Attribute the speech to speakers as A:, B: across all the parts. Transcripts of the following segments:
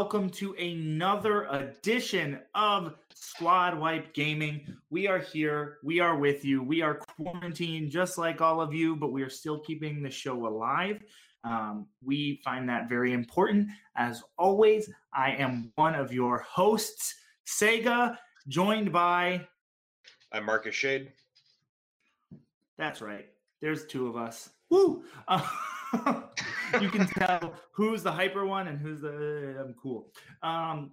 A: welcome to another edition of Squad Wipe Gaming. We are here. We are with you. We are quarantined just like all of you, but we are still keeping the show alive. Um, we find that very important. As always, I am one of your hosts, Sayga, joined by.
B: I'm Marcus Shade.
A: That's right. There's two of us. Woo! Uh, you can tell who's the hyper one and who's the I'm cool. Um,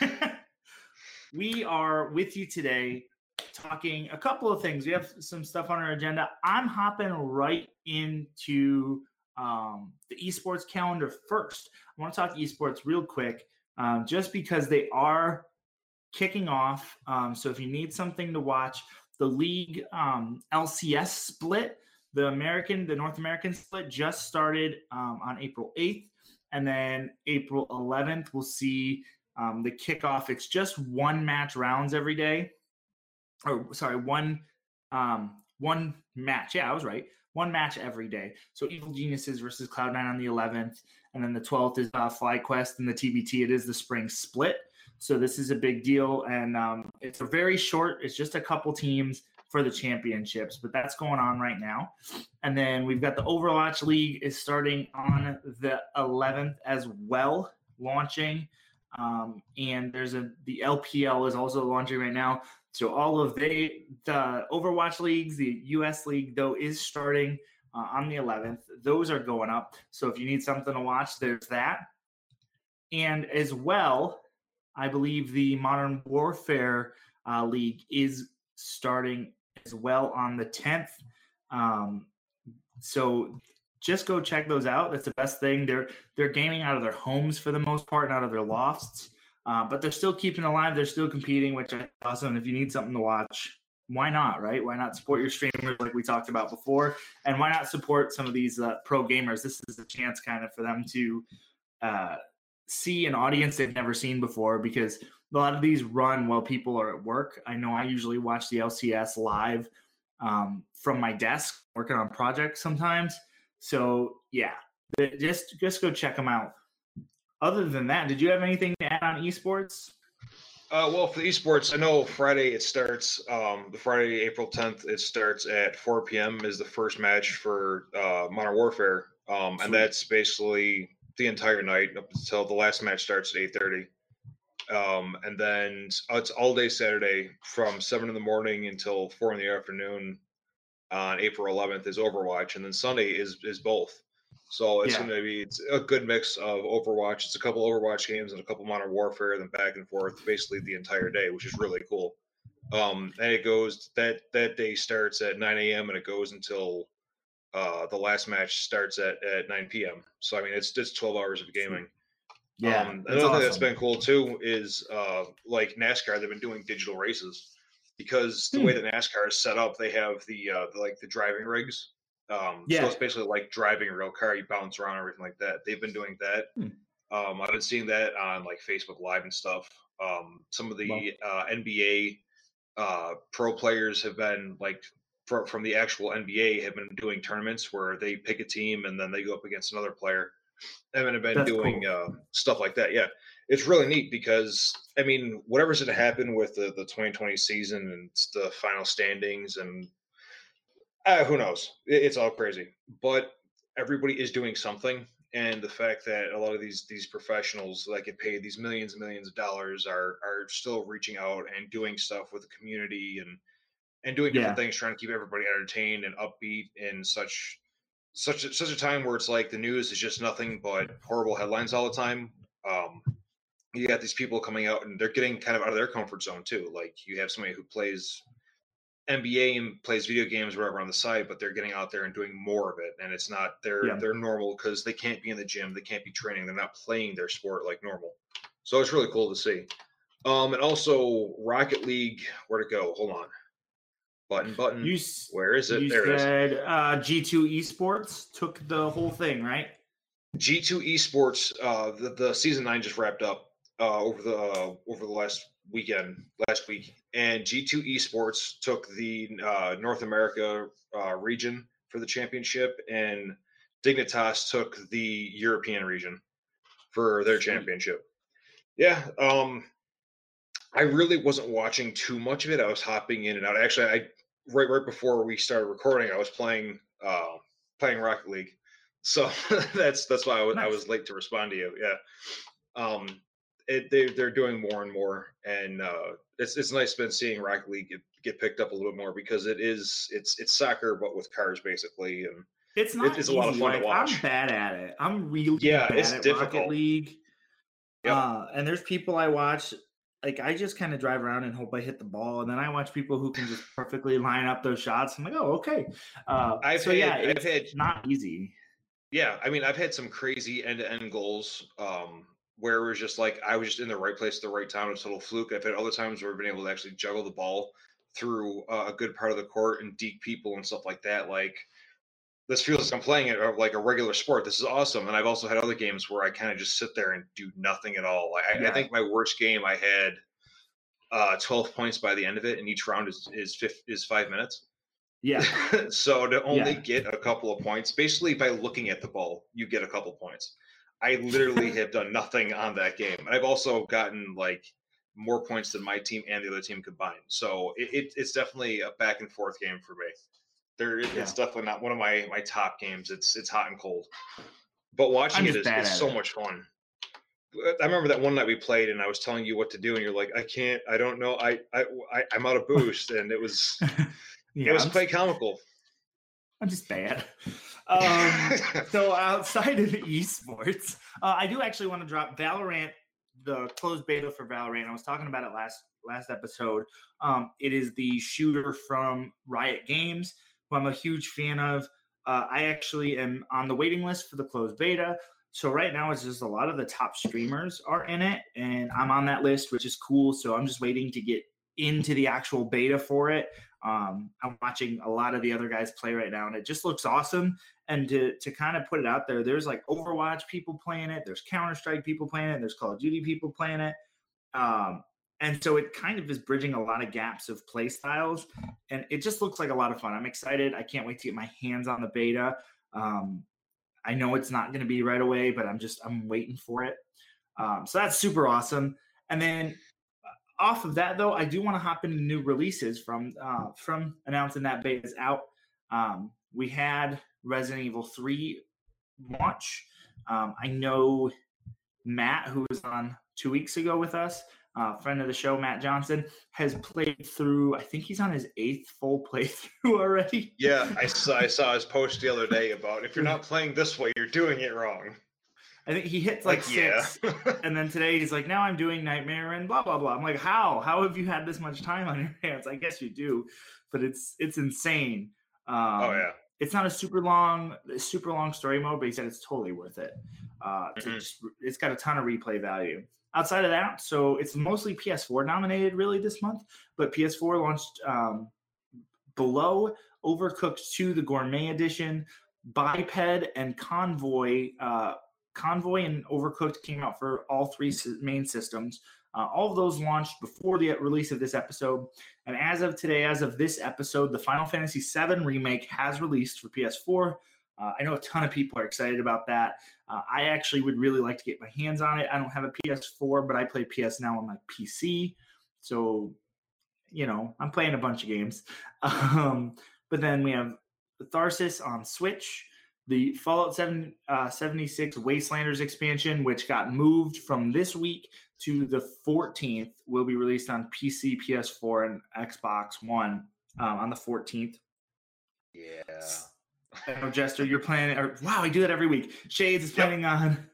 A: we are with you today talking a couple of things. We have some stuff on our agenda. I'm hopping right into um, the esports calendar first. I want to talk esports real quick, um, just because they are kicking off. Um, so if you need something to watch, the league um, LCS split the American, the North American split just started um, on April 8th. And then April 11th, we'll see um, the kickoff. It's just one match rounds every day. Or sorry, one um, one match. Yeah, I was right. One match every day. So Evil Geniuses versus Cloud9 on the 11th. And then the 12th is uh, FlyQuest and the TBT. It is the spring split. So this is a big deal. And um, it's a very short, it's just a couple teams for the championships, but that's going on right now. And then we've got the Overwatch League is starting on the 11th as well, launching. Um, and there's a the LPL is also launching right now. So all of they the Overwatch leagues, the US league though is starting uh, on the 11th. Those are going up. So if you need something to watch, there's that. And as well, I believe the Modern Warfare uh, League is starting as well on the 10th. Um, so just go check those out. That's the best thing. They're they're gaming out of their homes for the most part, not out of their lofts. Uh, but they're still keeping alive. They're still competing, which is awesome. If you need something to watch, why not? Right? Why not support your streamers like we talked about before? And why not support some of these uh, pro gamers? This is a chance kind of for them to uh, see an audience they've never seen before because a lot of these run while people are at work. I know I usually watch the LCS live um, from my desk working on projects sometimes. So yeah, just just go check them out. Other than that, did you have anything to add on esports?
B: Uh, well, for the esports, I know Friday it starts. Um, the Friday, April 10th, it starts at 4 p.m. is the first match for uh, Modern Warfare, um, and that's basically the entire night up until the last match starts at 8:30. Um, and then it's all day Saturday from seven in the morning until four in the afternoon on April 11th is Overwatch, and then Sunday is is both. So it's
A: Yeah.
B: going to be it's a good mix of Overwatch. It's a couple Overwatch games and a couple Modern Warfare, then back and forth basically the entire day, which is really cool. Um, and it goes that that day starts at 9 a.m. and it goes until uh, the last match starts at, at 9 p.m. So I mean, it's it's 12 hours of gaming.
A: Yeah,
B: um, another thing that's been cool too is uh, like NASCAR. They've been doing digital races because the way
A: Hmm.
B: that NASCAR is set up, they have the, uh, the like the driving rigs. Um,
A: Yeah.
B: So it's basically like driving a real car. You bounce around, everything like that. They've been doing that.
A: Hmm.
B: Um, I've been seeing that on like Facebook Live and stuff. Um, some of the
A: Wow.
B: uh, NBA uh, pro players have been like fro- from the actual NBA have been doing tournaments where they pick a team and then they go up against another player. And have been
A: That's
B: doing
A: cool.
B: uh, stuff like that. Yeah, it's really neat because I mean, whatever's going to happen with the, the 2020 season and the final standings and uh, who knows? It- It's all crazy, but everybody is doing something. And the fact that a lot of these these professionals that get paid these millions and millions of dollars are are still reaching out and doing stuff with the community and and doing different
A: Yeah.
B: things, trying to keep everybody entertained and upbeat in such such a, such a time where it's like the news is just nothing but horrible headlines all the time. Um, you got these people coming out and they're getting kind of out of their comfort zone too. Like you have somebody who plays NBA and plays video games or whatever on the side, but they're getting out there and doing more of it, and it's not they're
A: Yeah.
B: they're normal because they can't be in the gym, they can't be training, they're not playing their sport like normal. So it's really cool to see. Um, and also Rocket League, where to go? Hold on, button button.
A: You,
B: where is it?
A: you
B: There it is.
A: said uh, G2 Esports took the whole thing, right?
B: G2 Esports, uh, the, the season nine just wrapped up uh, over the uh, over the last weekend, last week, and G2 Esports took the uh, North America uh, region for the championship, and Dignitas took the European region for their championship. Yeah, um, I really wasn't watching too much of it. I was hopping in and out. Actually, I right right before we started recording, I was playing uh, playing Rocket League. So that's that's why I was, I was late to respond to you. Yeah, um, it, they they're doing more and more, and uh, it's it's nice been seeing Rocket League get, get picked up a little bit more because it is it's it's soccer but with cars basically, and
A: It's not
B: it's a lot of fun to watch.
A: I'm bad at it. I'm really
B: Yeah,
A: bad
B: it's
A: at
B: difficult.
A: Rocket League.
B: Yep.
A: Uh, and there's people I watch. Like I just kind of drive around and hope I hit the ball, and then I watch people who can just perfectly line up those shots. I'm like, oh, okay. Uh,
B: I've
A: so
B: had-
A: yeah,
B: I've
A: it's
B: had-
A: not easy.
B: Yeah, I mean, I've had some crazy end-to-end goals um, where it was just like I was just in the right place at the right time. It's a little fluke. I've had other times where I've been able to actually juggle the ball through uh, a good part of the court and deke people and stuff like that. Like this feels like I'm playing it uh, like a regular sport. This is awesome. And I've also had other games where I kind of just sit there and do nothing at all. I, I think my worst game I had uh, 12 points by the end of it, and each round is is fif- is five minutes.
A: Yeah,
B: so to only
A: Yeah.
B: get a couple of points, basically by looking at the ball, you get a couple points. I literally have done nothing on that game, and I've also gotten like more points than my team and the other team combined. So it, it, it's definitely a back and forth game for me. There, it- it's definitely not one of my my top games. It's it's hot and cold, but watching it
A: just
B: is it's so
A: it.
B: much fun. Uh, I remember that one night we played, and I was telling you what to do, and you're like, "I can't, I don't know, I, I, I I'm out of boost," and it was,
A: yeah.
B: it was
A: I'm,
B: quite comical.
A: I'm just bad. Um, so outside of esports, uh, I do actually want to drop Valorant, the closed beta for Valorant. I was talking about it last last episode. Um, it is the shooter from Riot Games, who I'm a huge fan of. Uh, I actually am on the waiting list for the closed beta. So right now it's just a lot of the top streamers are in it, and I'm on that list, which is cool. So I'm just waiting to get into the actual beta for it. Um, I'm watching a lot of the other guys play right now, and it just looks awesome. And to to kind of put it out there, there's like Overwatch people playing it, there's Counter Strike people playing it, there's Call of Duty people playing it, um, and so it kind of is bridging a lot of gaps of play styles, and it just looks like a lot of fun. I'm excited. I can't wait to get my hands on the beta. Um, I know it's not going to be right away, but I'm just I'm waiting for it. Um, so that's super awesome. And then uh, off of that though, I do want to hop into new releases from uh, from announcing that beta is out. Um, we had Resident Evil 3 launch. Um, I know Matt, who was on two weeks ago with us, uh, friend of the show, Matt Johnson, has played through. I think he's on his eighth full playthrough already.
B: Yeah, I saw I saw his post the other day about if you're not playing this way, you're doing it wrong.
A: I think he hits like, six, and then today he's like, now I'm doing Nightmare and blah blah blah. I'm like, how? How have you had this much time on your hands? I guess you do, but it's it's insane. Um,
B: oh yeah.
A: it's not a super long super long story mode but he said it's totally worth it uh to
B: Mhm.
A: just, it's got a ton of replay value outside of that so it's mostly ps4 nominated really this month but ps4 launched um below overcooked 2 the gourmet edition biped and convoy uh convoy and overcooked came out for all three main systems uh, all of those launched before the release of this episode and as of today, as of this episode, the Final Fantasy VII remake has released for PS4. Uh, I know a ton of people are excited about that. Uh, I actually would really like to get my hands on it. I don't have a PS4, but I play PS now on my PC. So, you know, I'm playing a bunch of games. Um, but then we have Tharsis on Switch, the Fallout 7, uh, 76 Wastelanders expansion, which got moved from this week to the 14th will be released on PC, PS4, and Xbox One um, on the 14th.
B: Yeah.
A: I know, Jester, you're planning, or wow, I do that every week. Shades is
B: Yep.
A: planning on,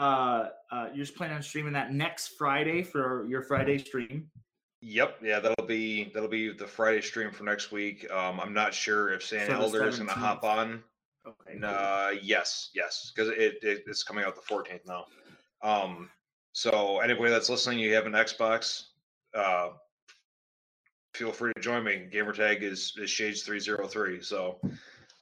A: uh, uh, you're just planning on streaming that next Friday for your Friday stream.
B: Yep, yeah, that'll be that'll be the Friday stream for next week. Um, I'm not sure if San
A: So
B: Elder is going to hop on.
A: Okay.
B: Uh, yes, yes, because it, it it's coming out the 14th now. Um, so anybody that's listening, you have an Xbox, uh, feel free to join me. Gamertag is is Shades 303. So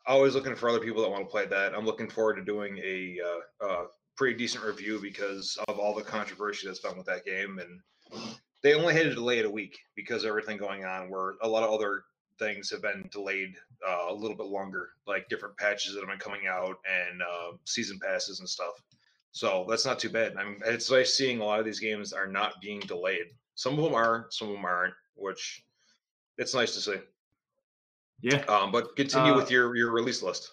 B: always looking for other people that want to play that. I'm looking forward to doing a uh, uh, pretty decent review because of all the controversy that's been with that game, and they only had to delay it a week because everything going on. Where a lot of other things have been delayed uh, a little bit longer, like different patches that have been coming out and uh, season passes and stuff. So that's not too bad. I mean, it's nice seeing a lot of these games are not being delayed. Some of them are, some of them aren't, which it's nice to see.
A: Yeah.
B: Um, but continue
A: Uh,
B: with your your release list.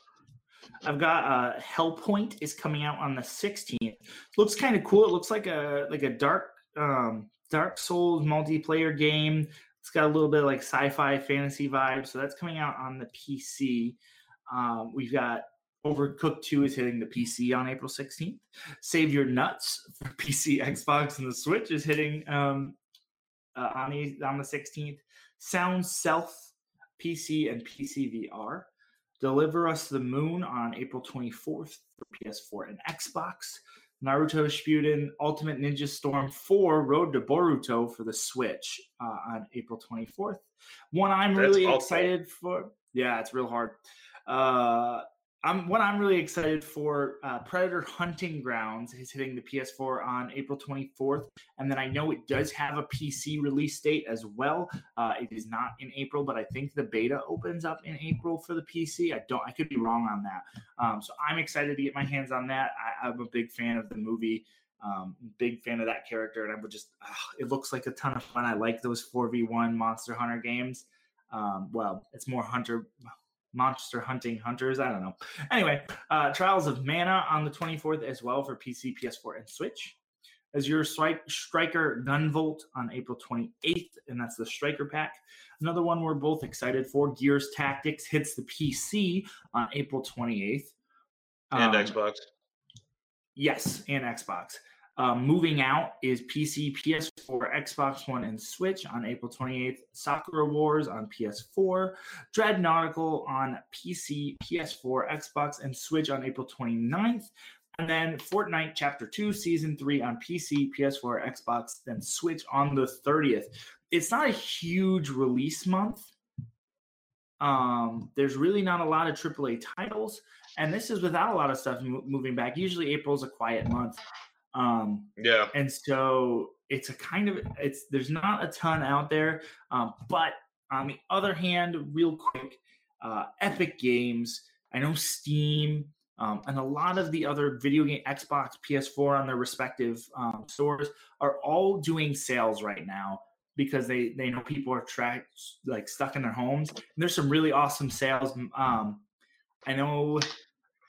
A: I've got uh Hellpoint is coming out on the 16th. Looks kind of cool. It looks like a like a dark um Dark Souls multiplayer game. It's got a little bit of like sci-fi fantasy vibe. So that's coming out on the PC. Um, we've got Overcooked 2 is hitting the PC on April 16th. Save Your Nuts for PC, Xbox, and the Switch is hitting um, uh, on, the, on the 16th. Sound Self PC and PC VR. Deliver Us the Moon on April 24th for PS4 and Xbox. Naruto Shippuden Ultimate Ninja Storm 4 Road to Boruto for the Switch uh, on April 24th. One I'm
B: That's
A: really
B: awful.
A: excited for. Yeah, it's real hard. Uh, I'm what I'm really excited for. Uh, Predator Hunting Grounds is hitting the PS4 on April 24th, and then I know it does have a PC release date as well. Uh, it is not in April, but I think the beta opens up in April for the PC. I don't. I could be wrong on that. Um, so I'm excited to get my hands on that. I, I'm a big fan of the movie. Um, big fan of that character, and I would just. ah, it looks like a ton of fun. I like those 4v1 Monster Hunter games. Um, well, it's more hunter monster hunting hunters. I don't know. Anyway, uh, Trials of Mana on the 24th as well for PC, PS4, and Switch. Azure strike, Striker Gunvolt on April 28th, and that's the Striker pack. Another one we're both excited for, Gears Tactics, hits the PC on April 28th.
B: And
A: Um,
B: Xbox.
A: Yes, and Xbox. Um, moving out is PC, PS4, Xbox One, and Switch on April 28th. Sakura Wars on PS4. Dread Nautical on PC, PS4, Xbox, and Switch on April 29th. And then Fortnite Chapter 2, Season 3 on PC, PS4, Xbox, then Switch on the 30th. It's not a huge release month. Um, there's really not a lot of AAA titles and this is without a lot of stuff mo- moving back. Usually April's a quiet month, um,
B: Yeah.
A: and so it's a kind of it's there's not a ton out there. Um, but on the other hand, real quick, uh, Epic Games, I know Steam. Um, and a lot of the other video game Xbox, PS4 on their respective um, stores are all doing sales right now because they they know people are tracked like stuck in their homes. And there's some really awesome sales. Um, I know,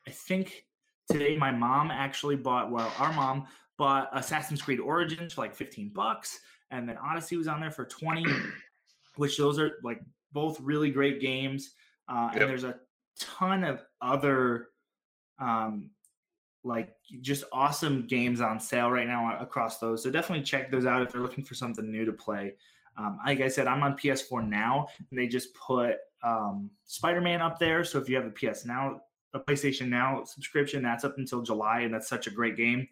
A: I think today my mom actually bought, well, our mom bought Assassin's Creed Origins for like 15 bucks. And then Odyssey was on there for 20, which those are like both really great games. Uh,
B: Yep.
A: And there's a ton of other, um, like just awesome games on sale right now across those. So definitely check those out if they're looking for something new to play. Um, like I said, I'm on PS4 now, and they just put um, Spider-Man up there. So if you have a PS Now, a PlayStation Now subscription, that's up until July, and that's such a great game.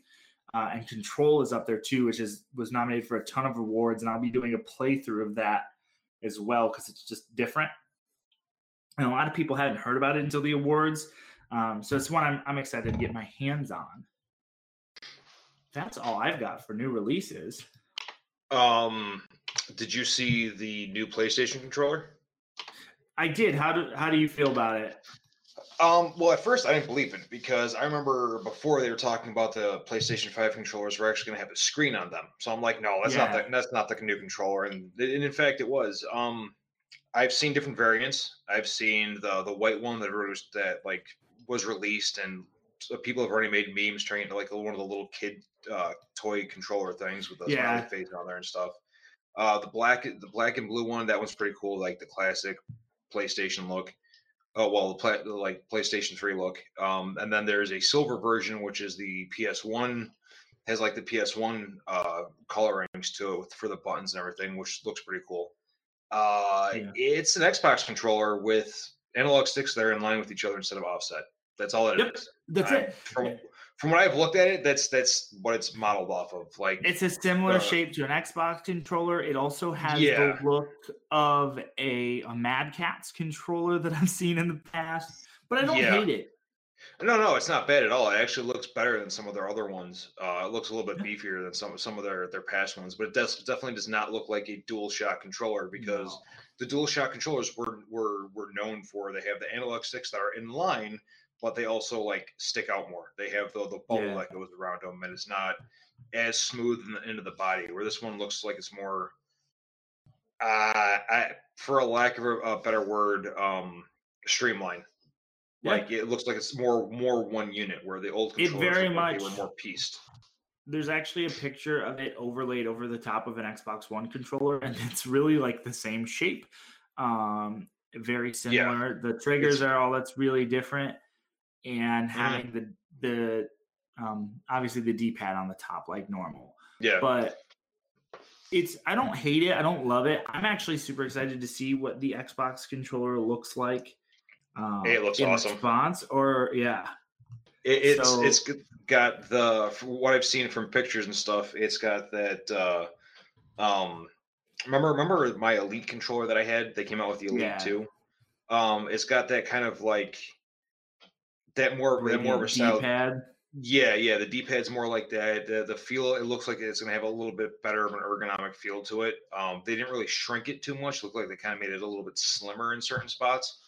A: Uh, and Control is up there too, which is was nominated for a ton of awards, and I'll be doing a playthrough of that as well because it's just different. And a lot of people hadn't heard about it until the awards, um, so it's one I'm, I'm excited to get my hands on. That's all I've got for new releases.
B: Um, did you see the new PlayStation controller?
A: I did. How do how do you feel about it?
B: Um, well, at first I didn't believe it because I remember before they were talking about the PlayStation Five controllers were actually going to have a screen on them. So I'm like, no, that's not
A: Yeah.
B: the that's not the new controller, and, and in fact it was. Um, I've seen different variants. I've seen the the white one that was that like was released, and people have already made memes turning into like one of the little kid uh, toy controller things with the
A: Yeah.
B: face on there and stuff. Uh, the black the black and blue one that one's pretty cool, like the classic PlayStation look. Oh well, the pla- the, like PlayStation Three look. Um, and then there's a silver version, which is the PS One has like the PS1 uh, colorings to it for the buttons and everything, which looks pretty cool. Uh,
A: Yeah.
B: It's an Xbox controller with analog sticks that are in line with each other instead of offset. That's all it is.
A: Yep. That's
B: I-
A: it.
B: From from what I've looked at it, that's that's what it's modeled off of. Like
A: It's a similar
B: Uh,
A: shape to an Xbox controller. It also has
B: Yeah.
A: the look of a, a Mad Catz controller that I've seen in the past, but I don't
B: Yeah.
A: hate it.
B: No, no, it's not bad at all. It actually looks better than some of their other ones. Uh, it looks a little bit beefier than some some of their their past ones, but it does definitely does not look like a dual shock controller because
A: No.
B: the dual shock controllers were were were known for they have the analog sticks that are in line, but they also like stick out more. They have the the bubble
A: Yeah.
B: that goes around them, and it's not as smooth in the, end of the body. Where this one looks like it's more, uh, I, for a lack of a, a better word, um, streamlined.
A: Yeah.
B: Like it looks like it's more more one unit, where the old
A: It very
B: like
A: much-
B: were more pieced.
A: There's actually a picture of it overlaid over the top of an Xbox One controller, and it's really like the same shape. Um, very similar. The triggers
B: It's-
A: are all that's really different, and
B: Mhm.
A: having the the um, obviously the D-pad on the top like normal.
B: Yeah,
A: but it's I don't hate it. I don't love it. I'm actually super excited to see what the Xbox controller looks like. Um,
B: It looks
A: in
B: awesome.
A: Response or yeah,
B: It, it's
A: So-
B: it's got the what I've seen from pictures and stuff. It's got that. uh um Remember, remember my Elite controller that I had? They came out with the Elite
A: Yeah.
B: too. Um, it's got that kind of like that more that more of a style.
A: D-pad.
B: Yeah, yeah. The D pad's more like that. The the feel it looks like it's gonna have a little bit better of an ergonomic feel to it. Um, they didn't really shrink it too much. Looked like they kind of made it a little bit slimmer in certain spots,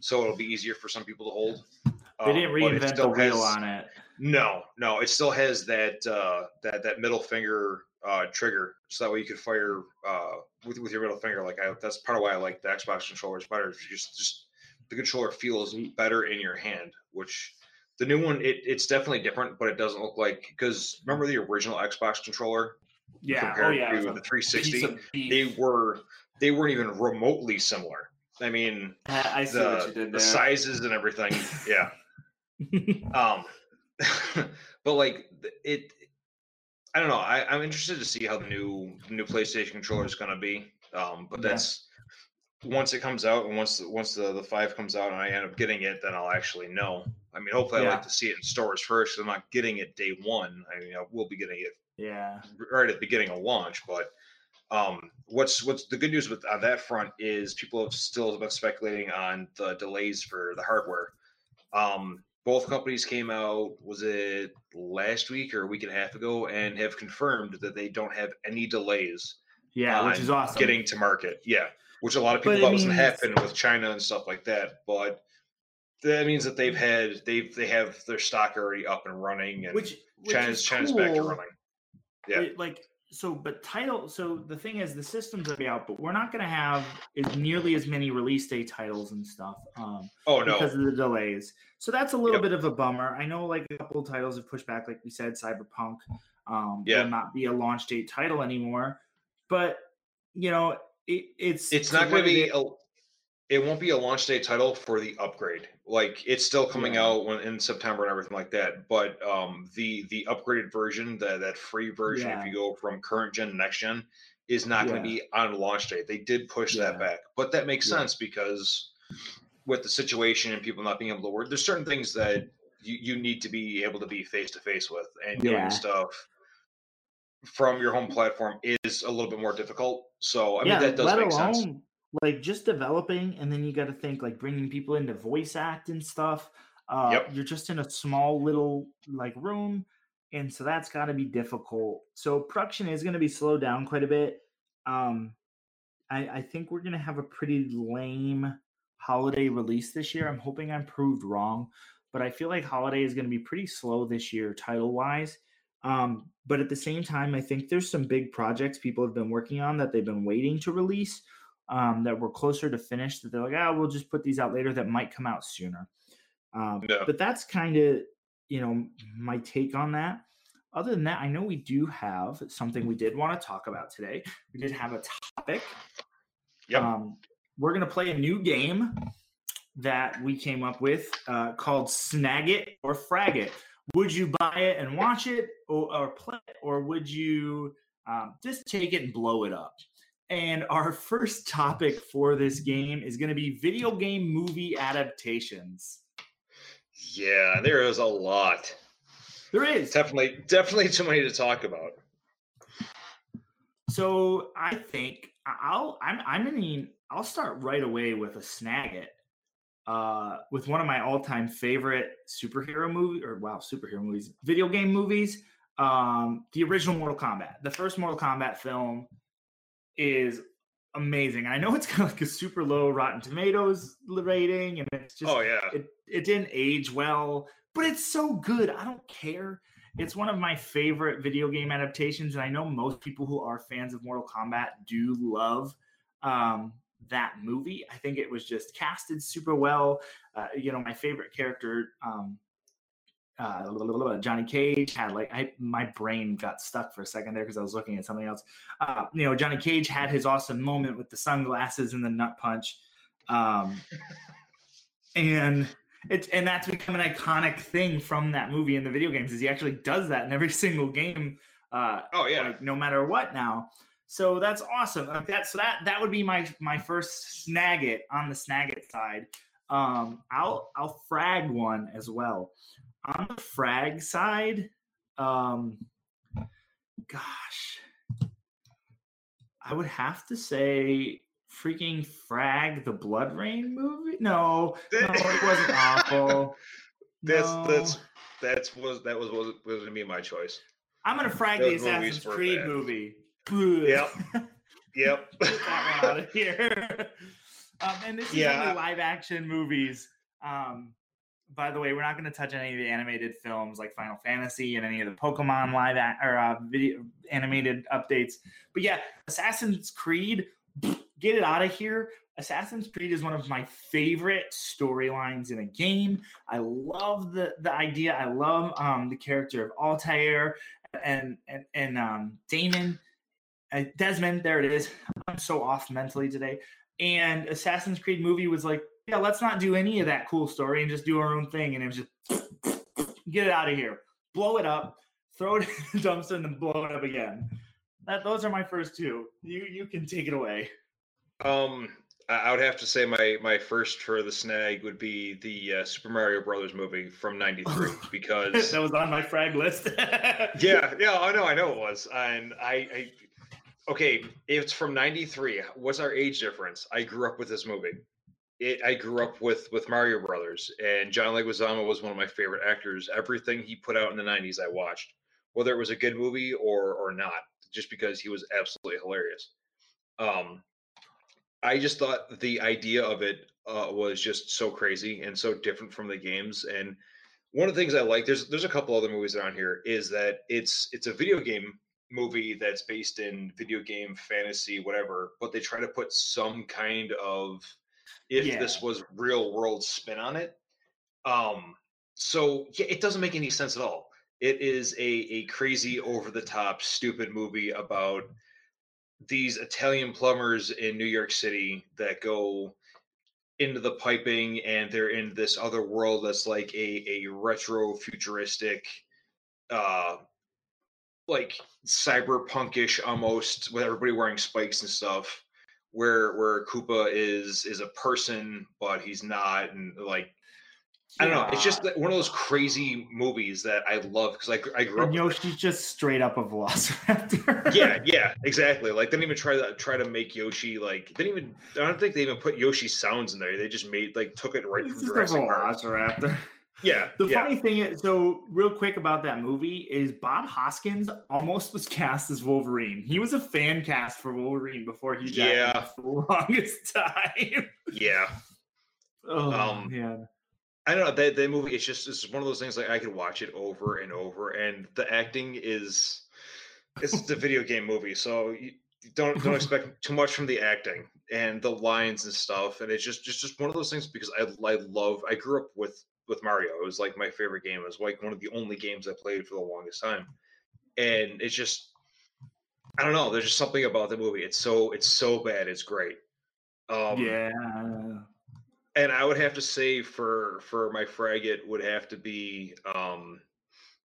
B: so it'll be easier for some people to hold.
A: They
B: Um,
A: didn't reinvent the wheel
B: has-
A: on it.
B: No, no. It still has that uh, that that middle finger uh, trigger, so that way you could fire uh, with with your middle finger. Like I, that's part of why I like the Xbox controllers better. Just just the controller feels better in your hand, which the new one it, it's definitely different, but it doesn't look like because remember the original Xbox controller
A: Yeah. Oh
B: compared
A: yeah.
B: to the 360, they were they weren't even remotely similar. I mean,
A: I I see what you
B: the, the sizes and everything, yeah. Um, but like it, I don't know. I, I'm interested to see how the new new PlayStation controller is going to be. Um, but that's once it comes out and once the, once the the five comes out and I end up getting it, then I'll actually know. I mean, hopefully I
A: Yeah.
B: like to see it in stores first. I'm not getting it day one. I mean, I will be getting it
A: yeah.
B: right at the beginning of launch. But um, what's what's the good news with on that front is people have still been speculating on the delays for the hardware. Um, both companies came out was it last week or a week and a half ago and have confirmed that they don't have any delays
A: Yeah, which is awesome.
B: getting to market. Yeah, which a lot of people
A: it
B: thought was going to happen with China and stuff like that, but. That means that they've had they've they have their stock already up and running, and
A: which, which
B: China's
A: is
B: China's back to running. Yeah.
A: Like so but title so the thing is the systems will be out but we're not going to have as nearly as many release day titles and stuff um
B: Oh no,
A: because of the delays so that's a little
B: Yep.
A: bit of a bummer i know like a couple of titles have pushed back like we said cyberpunk um
B: Yeah.
A: will not be a launch date title anymore but you know it, it's
B: it's not going to be a, it won't be a launch day title for the upgrade like it's still coming
A: Yeah.
B: out when, in september and everything like that but um the the upgraded version that that free version
A: Yeah.
B: if you go from current gen to next gen is not going to be on launch day. they did push
A: Yeah.
B: that back but that makes
A: Yeah.
B: sense because with the situation and people not being able to work there's certain things that you, you need to be able to be face to face with and doing stuff from your home platform is a little bit more difficult so i
A: yeah,
B: mean that does
A: let
B: make
A: alone
B: sense
A: like just developing, and then you got to think like bringing people into voice act and stuff. Uh,
B: Yep.
A: You're just in a small little like room, and so that's got to be difficult. So production is going to be slowed down quite a bit. Um, I, I think we're going to have a pretty lame holiday release this year. I'm hoping I'm proved wrong, but I feel like holiday is going to be pretty slow this year, title wise. Um, but at the same time, I think there's some big projects people have been working on that they've been waiting to release um, that were closer to finish that they're like, ah, we'll just put these out later that might come out sooner. Um. But that's kind of, you know, my take on that. Other than that, I know we do have something we did want to talk about today. We did have a topic.
B: Yep.
A: Um, we're going to play a new game that we came up with uh, called Snag It or Frag It, would you buy it and watch it or, or play it, or would you um, just take it and blow it up? And our first topic for this game is going to be video game movie adaptations.
B: Yeah, there is a lot.
A: There is
B: definitely definitely too many to talk about.
A: So I think I'll I'm I mean I'll start right away with a snag it. Uh, with one of my all-time favorite superhero movie or wow superhero movies video game movies um the original mortal kombat. The first mortal kombat film is amazing i know it's got like a super low rotten tomatoes rating and it's just
B: oh yeah.
A: it, it didn't age well but it's so good i don't care. It's one of my favorite video game adaptations and i know most people who are fans of mortal kombat do love um that movie. I think it was just casted super well. Uh, you know, my favorite character, um, uh, Johnny Cage had like I my brain got stuck for a second there because I was looking at something else. Uh, you know, Johnny Cage had his awesome moment with the sunglasses and the nut punch, um, and it's and that's become an iconic thing from that movie in the video games. Is he actually does that in every single game? Uh,
B: oh yeah,
A: like, no matter what now. So that's awesome. Like that, so that that would be my my first snag it on the snag it side. Um, I'll I'll frag one as well. On the frag side, um, gosh, I would have to say freaking frag the BloodRayne movie. No, no, it wasn't awful.
B: That's no. that's that's was that was was, was gonna be my choice.
A: I'm gonna frag Those the Assassin's Creed bad. movie.
B: Yep. Yep.
A: Get that one out of here. Um, and this is yeah. only live action movies. Um, by the way, we're not going to touch any of the animated films like Final Fantasy and any of the Pokemon live or uh, video animated updates. But yeah, Assassin's Creed, get it out of here. Assassin's Creed is one of my favorite storylines in a game. I love the the idea. I love um, the character of Altair and and and um, Damon Desmond, there it is. I'm so off mentally today. And Assassin's Creed movie was like, yeah, let's not do any of that cool story and just do our own thing. And it was just get it out of here, blow it up, throw it in the dumpster, and then blow it up again. That those are my first two. You you can take it away.
B: Um, I would have to say my my first for the snag would be the uh, Super Mario Brothers movie from '93 because
A: that was on my frag list.
B: yeah, yeah, I know, I know it was, and I, I okay, it's from '93. What's our age difference? I grew up with this movie. It, I grew up with with Mario Brothers, and John Leguizamo was one of my favorite actors. Everything he put out in the '90s, I watched, whether it was a good movie or or not, just because he was absolutely hilarious. Um, I just thought the idea of it uh, was just so crazy and so different from the games. And one of the things I like, there's there's a couple other movies on here, is that it's it's a video game movie that's based in video game fantasy whatever but they try to put some kind of if yeah. this was real world spin on it um so yeah it doesn't make any sense at all it is a a crazy over the top stupid movie about these italian plumbers in new york city that go into the piping and they're in this other world that's like a a retro futuristic uh like cyberpunkish almost with everybody wearing spikes and stuff where where Koopa is is a person but he's not and like I don't know. It's just one of those crazy movies that I love because I, I grew
A: and up. Yoshi's just straight up a velociraptor.
B: yeah, yeah, exactly. Like they didn't even try to try to make Yoshi like didn't even. I don't think they even put Yoshi sounds in there. They just made like took it right it's from Jurassic Park. Velociraptor. Yeah.
A: The
B: yeah.
A: funny thing is, so real quick about that movie is Bob Hoskins almost was cast as Wolverine. He was a fan cast for Wolverine before he died yeah. for the longest time.
B: yeah.
A: Oh um, man.
B: I don't know that that movie. It's just it's one of those things like I could watch it over and over, and the acting is it's the video game movie, so you don't don't expect too much from the acting and the lines and stuff. And it's just just just one of those things because I I love. I grew up with with Mario. It was like my favorite game. It was like one of the only games I played for the longest time. And it's just I don't know, there's just something about the movie. It's so it's so bad, it's great.
A: Um Yeah.
B: And I would have to say for for my fragate would have to be um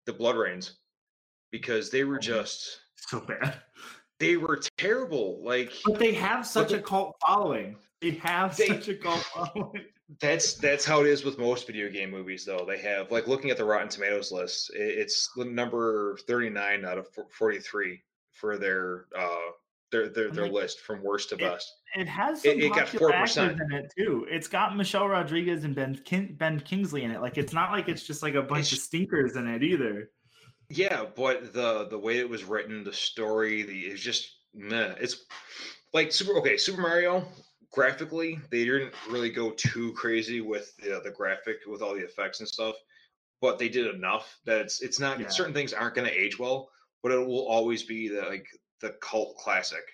B: the BloodRaynes because they were
A: Oh.
B: just
A: So bad.
B: they were terrible. Like
A: But they have such
B: they-
A: a cult following. They have
B: They-
A: such a cult following.
B: That's that's how it is with most video game movies, though. They have like looking at the Rotten Tomatoes list, it's the number thirty nine out of forty three for their uh their their, their
A: like,
B: list from worst to best.
A: It has
B: it, it got four
A: percent in it too. It's got Michelle Rodriguez and Ben Kin- Ben Kingsley in it. Like it's not like it's just like a bunch of stinkers in it either.
B: Yeah, but the the way it was written, the story, the it's just meh. It's like super okay. Super Mario graphically, they didn't really go too crazy with the the graphic with all the effects and stuff, but they did enough that it's it's not
A: Yeah.
B: certain things aren't going to age well, but it will always be the like the cult classic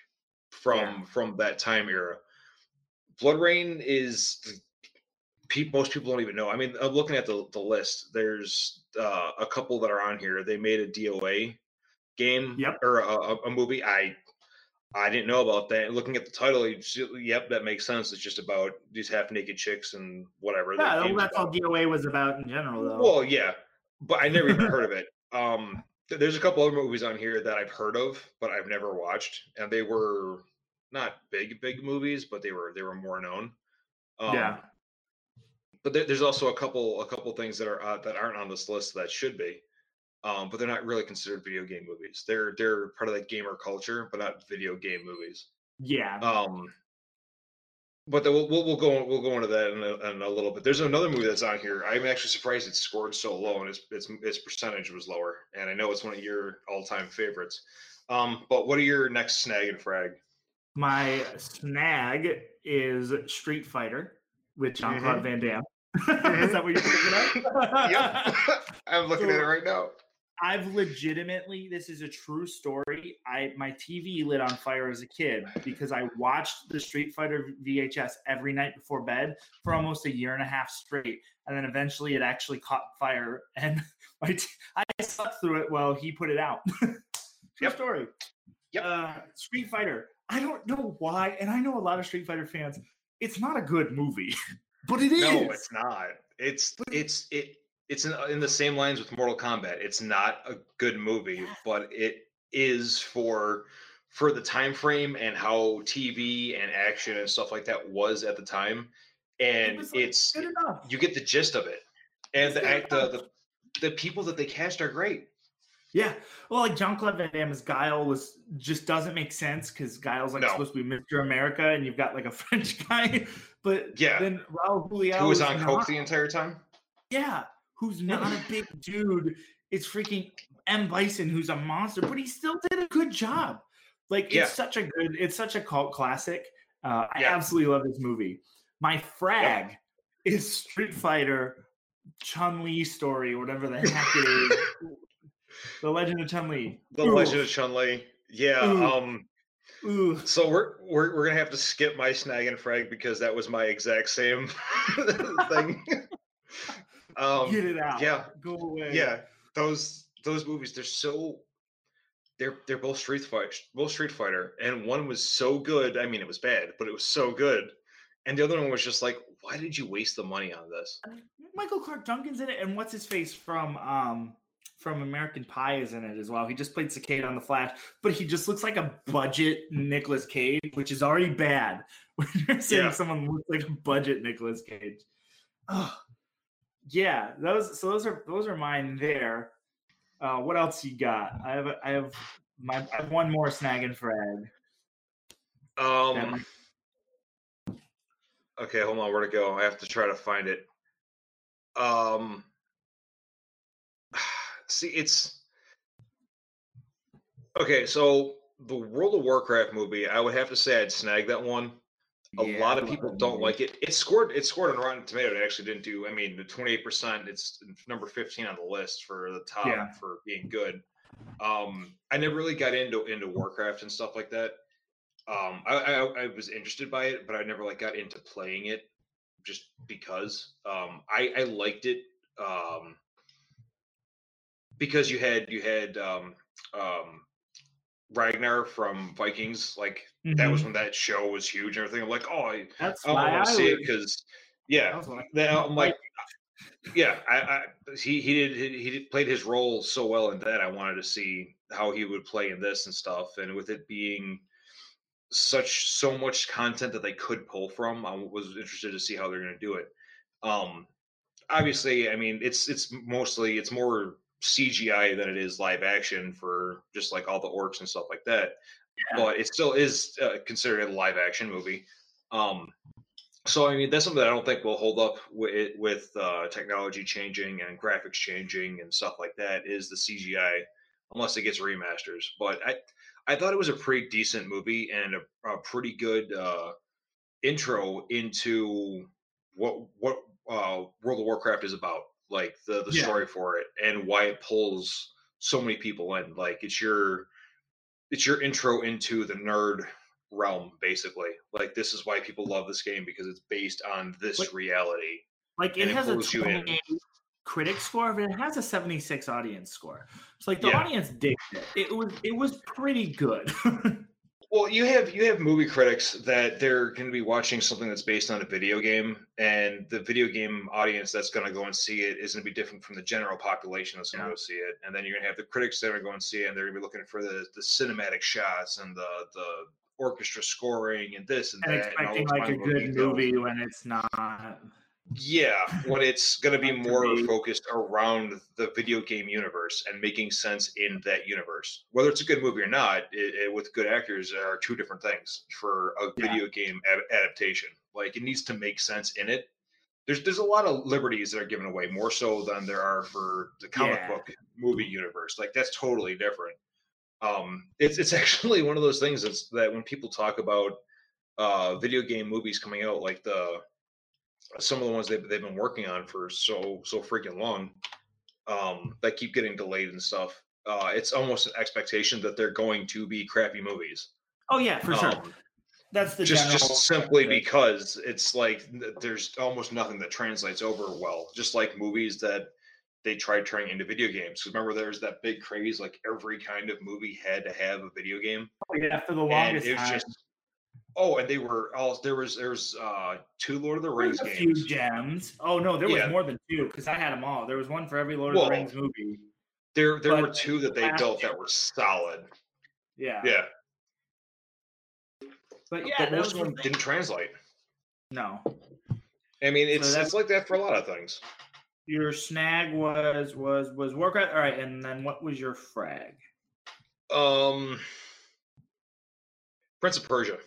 B: from
A: Yeah.
B: from that time era. BloodRayne is most people don't even know. I mean, I'm looking at the the list. There's uh, a couple that are on here. They made a DOA game
A: Yep.
B: or a, a movie. I I didn't know about that. Looking at the title, yep, that makes sense. It's just about these half naked chicks and whatever.
A: Yeah,
B: game's
A: that's all. DOA was about in general, though.
B: Well, yeah, but I never even heard of it. Um, th- there's a couple other movies on here that I've heard of, but I've never watched, and they were not big, big movies, but they were they were more known. Um,
A: yeah,
B: but there, there's also a couple a couple things that are uh, that aren't on this list that should be um, but they're not really considered video game movies. They're they're part of that gamer culture but not video game movies.
A: Yeah.
B: um but then we'll, we'll, go we'll go into that in a, in a little bit. There's another movie that's on here. I'm actually surprised it scored so low and its its, its percentage was lower and i know it's one of your all-time favorites. Um but what are your next snag and frag?
A: My snag is Street Fighter with Jean Claude Van Damme. is that what you're thinking of?
B: yep. I'm looking at it right now
A: I've legitimately, this is a true story. I my TV lit on fire as a kid because I watched the Street Fighter VHS every night before bed for almost a year and a half straight, and then eventually it actually caught fire, and my t- I slept through it while he put it out. true
B: Yep.
A: story.
B: Yep.
A: Uh, Street Fighter. I don't know why, and I know a lot of Street Fighter fans. It's not a good movie, but it is.
B: No, it's not. It's it's it it's in, uh, in the same lines with Mortal Kombat. It's not a good movie, but it is for for the time frame and how TV and action and stuff like that was at the time. And
A: was, like,
B: it's
A: good enough.
B: you get the gist of it. And the act the, the the people that they cast are great.
A: Yeah. Well, like Jean Claude Van Damme's Guile was just doesn't make sense because Guile's like
B: No.
A: supposed to be Mr. America and you've got like a French guy. But
B: Yeah.
A: then Raul Juliá
B: Who was on coke the entire time?
A: Yeah. Who's not a big dude. It's freaking M. Bison, who's a monster, but he still did a good job. Like
B: Yeah.
A: it's such a good, it's such a cult classic. Uh, I
B: Yeah.
A: absolutely love this movie. My frag is Street Fighter Chun Li story, whatever the heck it is. the Legend of Chun Li.
B: The Legend of Chun Li. Yeah.
A: Ooh.
B: Um
A: Ooh.
B: So we're we're we're gonna have to skip my snag and frag because that was my exact same thing. Um,
A: Get it out.
B: yeah.
A: Go away.
B: yeah, those those movies they're so they're they're both Street Fighter, both Street Fighter, and one was so good. I mean, it was bad, but it was so good, and the other one was just like, why did you waste the money on this?
A: Michael Clarke Duncan's in it, and what's his face from um from American Pie is in it as well. He just played Cicada on the Flash, but he just looks like a budget Nicolas Cage, which is already bad. When you're saying
B: Yeah.
A: someone looks like a budget Nicolas Cage. Oh, yeah, those so those are those are mine there. Uh, what else you got? I have a- I have my I have one more snag and frag.
B: Um. Okay, hold on. Where to go? I have to try to find it. Um. See, it's okay. So the World of Warcraft movie, I would have to say I'd snag that one. A
A: Yeah,
B: lot of people don't like it. It scored. It scored on Rotten Tomato. It actually didn't do. I mean, the twenty eight percent. It's number fifteen on the list for the top
A: Yeah.
B: for being good. Um, I never really got into into Warcraft and stuff like that. Um, I, I I was interested by it, but I never like got into playing it just because. Um, I I liked it. Um, because you had you had um um Ragnar from Vikings like that was
A: Mhm.
B: when that show was huge and everything. I'm like, oh, I,
A: That's
B: I want to see it because yeah,
A: that
B: then I'm like, yeah, I, I he he did he, he played his role so well in that. I wanted to see how he would play in this and stuff, and with it being such so much content that they could pull from, I was interested to see how they're going to do it. Um, obviously, I mean, it's it's mostly it's more CGI than it is live action for just like all the orcs and stuff like that. Yeah. But it still is uh, considered a live action movie. Um, so I mean, that's something that I don't think will hold up with with uh, technology changing and graphics changing and stuff like that. Is the CGI unless it gets remasters? But I I thought it was a pretty decent movie and a, a pretty good uh, intro into what what uh, World of Warcraft is about, like the the yeah. story for it and why it pulls so many people in. Like it's your it's your intro into the nerd realm basically like this is why people love this game because it's based on this like, reality
A: like it has a 20 critic score but it has a 76 audience score so like the yeah. audience digged it it was it was pretty good
B: well you have you have movie critics that they're going to be watching something that's based on a video game and the video game audience that's going to go and see it is going to be different from the general population that's going to yeah. go see it and then you're going to have the critics that are going to go and see it and they're going to be looking for the the cinematic shots and the the orchestra scoring and this and,
A: and
B: that.
A: Expecting and like a good movie when it's not.
B: Yeah, when it's going to be more focused around the video game universe and making sense in that universe. Whether it's a good movie or not, it, it, with good actors, are two different things for a yeah. video game ad- adaptation. Like it needs to make sense in it. There's there's a lot of liberties that are given away, more so than there are for the comic yeah. book movie universe. Like that's totally different um, it's it's actually one of those things that's that when people talk about uh, video game movies coming out, like the some of the ones they've they've been working on for so so freaking long, um, that keep getting delayed and stuff. Uh, it's almost an expectation that they're going to be crappy movies.
A: Oh yeah, for sure. Um, That's the
B: just just simply because it's like there's almost nothing that translates over well. Just like movies that they tried turning into video games. Because remember, there's that big craze, like every kind of movie had to have a video game.
A: Oh yeah, for the longest and it was time. Just,
B: oh, and they were all there was there's uh two Lord of the Rings
A: a
B: games.
A: few gems. Oh no, there was more than two because I had them all. There was one for every Lord well, of the Rings movie.
B: There there but were two that they built that were solid.
A: Yeah.
B: Yeah.
A: But yeah,
B: but most of them didn't translate.
A: No.
B: I mean, it's so it's like that for a lot of things
A: your snag was was was Warcraft. All right, and then what was your frag?
B: Um, Prince of Persia.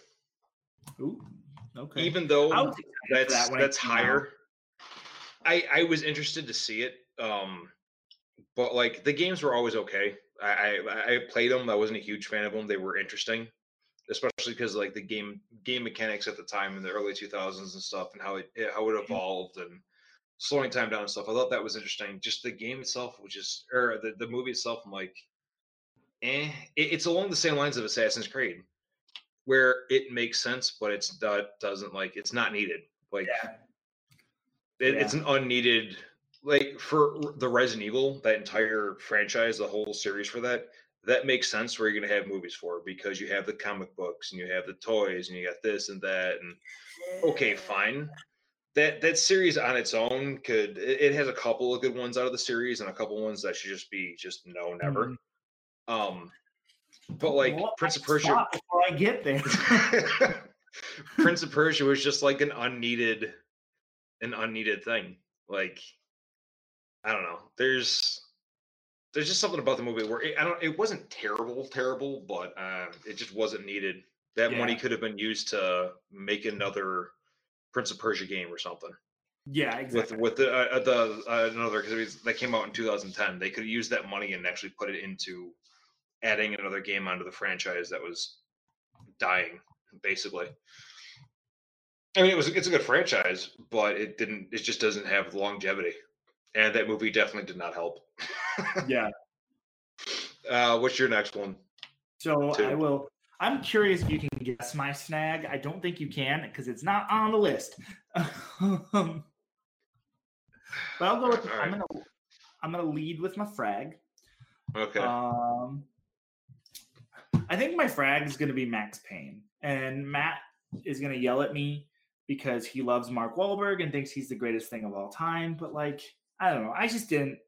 A: Ooh, okay.
B: Even though that's that that's higher, I I was interested to see it. Um, but like the games were always okay. I, I I played them. I wasn't a huge fan of them. They were interesting, especially because like the game game mechanics at the time in the early 2000s and stuff, and how it how it mm-hmm. evolved and slowing time down and stuff. I thought that was interesting. Just the game itself, which is or the, the movie itself, I'm like, eh. It, it's along the same lines of Assassin's Creed, where it makes sense, but it's that doesn't like it's not needed. Like yeah. It, yeah. it's an unneeded like for the Resident Evil, that entire franchise, the whole series for that, that makes sense where you're going to have movies for because you have the comic books and you have the toys and you got this and that and okay, fine that that series on its own could it, has a couple of good ones out of the series and a couple ones that should just be just no never. Mm-hmm. Um, but like well, Prince of Persia
A: before I get there.
B: Prince of Persia was just like an unneeded an unneeded thing. Like I don't know. There's there's just something about the movie where it, I don't it wasn't terrible terrible, but uh, it just wasn't needed. That yeah. money could have been used to make another Prince of Persia game or something.
A: Yeah, exactly.
B: With with the uh, the uh, another because that came out in 2010, they could use that money and actually put it into adding another game onto the franchise that was dying, basically. I mean, it was it's a good franchise, but it didn't. It just doesn't have longevity, and that movie definitely did not help.
A: yeah.
B: Uh, what's your next one?
A: So Two. I will. I'm curious if you can guess my snag. I don't think you can because it's not on the list. um, but I'll go with. Right. I'm gonna. I'm gonna lead with my frag.
B: Okay.
A: Um, I think my frag is gonna be Max Payne, and Matt is gonna yell at me because he loves Mark Wahlberg and thinks he's the greatest thing of all time. But like, I don't know. I just didn't.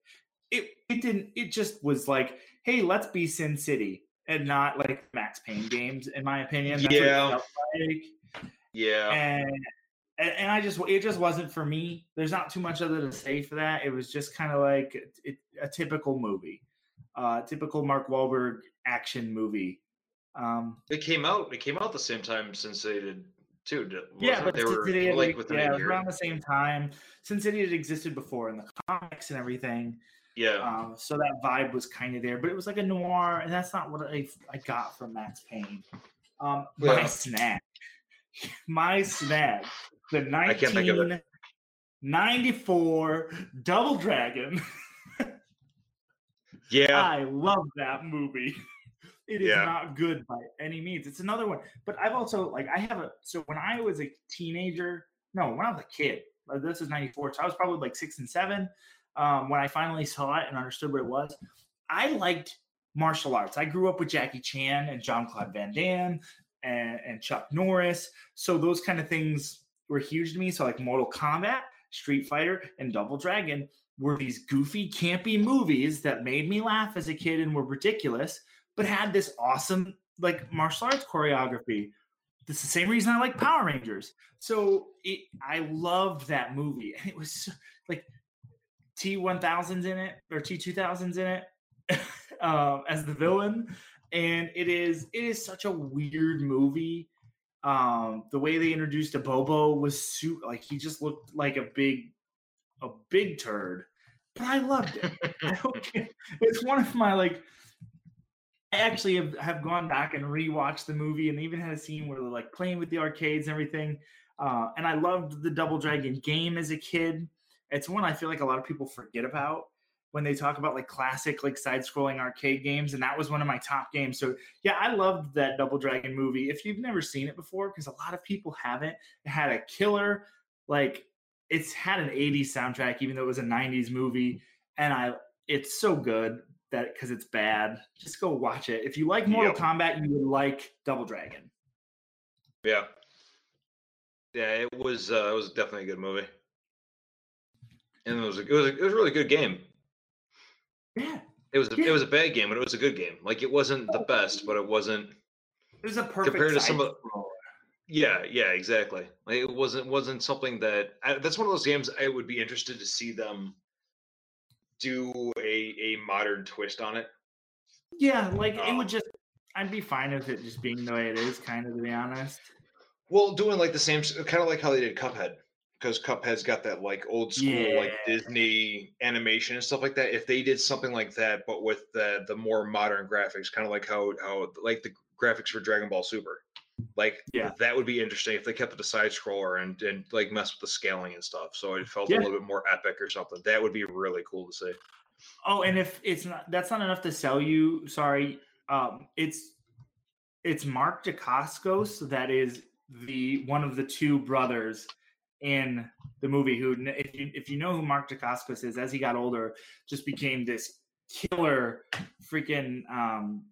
A: It it didn't. It just was like, hey, let's be Sin City and not like Max Payne games, in my opinion. That's
B: Yeah.
A: What it felt like.
B: Yeah.
A: And and and I just it just wasn't for me. There's not too much other to say for that. It was just kind of like it, a typical movie, uh, typical Mark Wahlberg action movie. Um,
B: It came out. It came out the same time since they did too.
A: yeah, but
B: they were like within
A: yeah, it was around the same time. Sin City had existed before in the comics and everything,
B: Yeah.
A: um, so that vibe was kind of there. But it was like a noir, and that's not what I I got from Max Payne. Um, my snack, my snack, the
B: I can't think of it.
A: 1994 Double Dragon.
B: yeah.
A: I love that movie. It is
B: Yeah.
A: not good by any means. It's another one. But I've also like I have a so when I was a teenager, no, when I was a kid, like, this is 94, so I was probably like six and seven. Um, when I finally saw it and understood what it was, I liked martial arts. I grew up with Jackie Chan and Jean Claude Van Damme and, and Chuck Norris. So those kind of things were huge to me. So like Mortal Kombat, Street Fighter, and Double Dragon were these goofy, campy movies that made me laugh as a kid and were ridiculous, but had this awesome like martial arts choreography. That's the same reason I like Power Rangers. So it, I loved that movie, and it was so- like T one thousands in it or T two thousands in it um, as the villain, and it is it is such a weird movie. Um, the way they introduced Abobo was su- like he just looked like a big a big turd, but I loved it. I. It's one of my like. I actually have, have gone back and rewatched the movie, and they even had a scene where they're like playing with the arcades and everything. Uh, and I loved the Double Dragon game as a kid. It's one I feel like a lot of people forget about when they talk about like classic like side-scrolling arcade games, and that was one of my top games. So yeah, I loved that Double Dragon movie. If you've never seen it before, because a lot of people haven't, it had a killer like it's had an 80s soundtrack, even though it was a 90s movie, and I it's so good that because it's bad. Just go watch it. If you like Mortal
B: Yep.
A: Kombat, you would like Double Dragon.
B: Yeah. Yeah, it was uh, it was definitely a good movie. And it was a, it was a, it was a really good game.
A: Yeah,
B: It was a,
A: Yeah.
B: it was a bad game, but it was a good game. Like it wasn't the best, but it wasn't
A: it was a perfect
B: Compared to some of-. Yeah, yeah, exactly. Like it wasn't wasn't something that I, that's one of those games I would be interested to see them do a a modern twist on it.
A: Yeah, like it would um just. I'd be fine with it just being the way it is, kind of to be honest.
B: Well, doing like the same, kind of like how they did Cuphead, because Cuphead's got that like old school like
A: Yeah.
B: Disney animation and stuff like that. If they did something like that, but with the the more modern graphics, kind of like how how like the graphics for Dragon Ball Super, like
A: Yeah.
B: that would be interesting if they kept it a side scroller and and like mess with the scaling and stuff, so it felt
A: Yeah.
B: a little bit more epic or something. That would be really cool to see.
A: Oh, and if it's not, that's not enough to sell you. Sorry, um, it's it's Mark Dacascos that is the one of the two brothers in the movie. Who, if you if you know who Mark Dacascos is, as he got older, just became this killer, freaking um,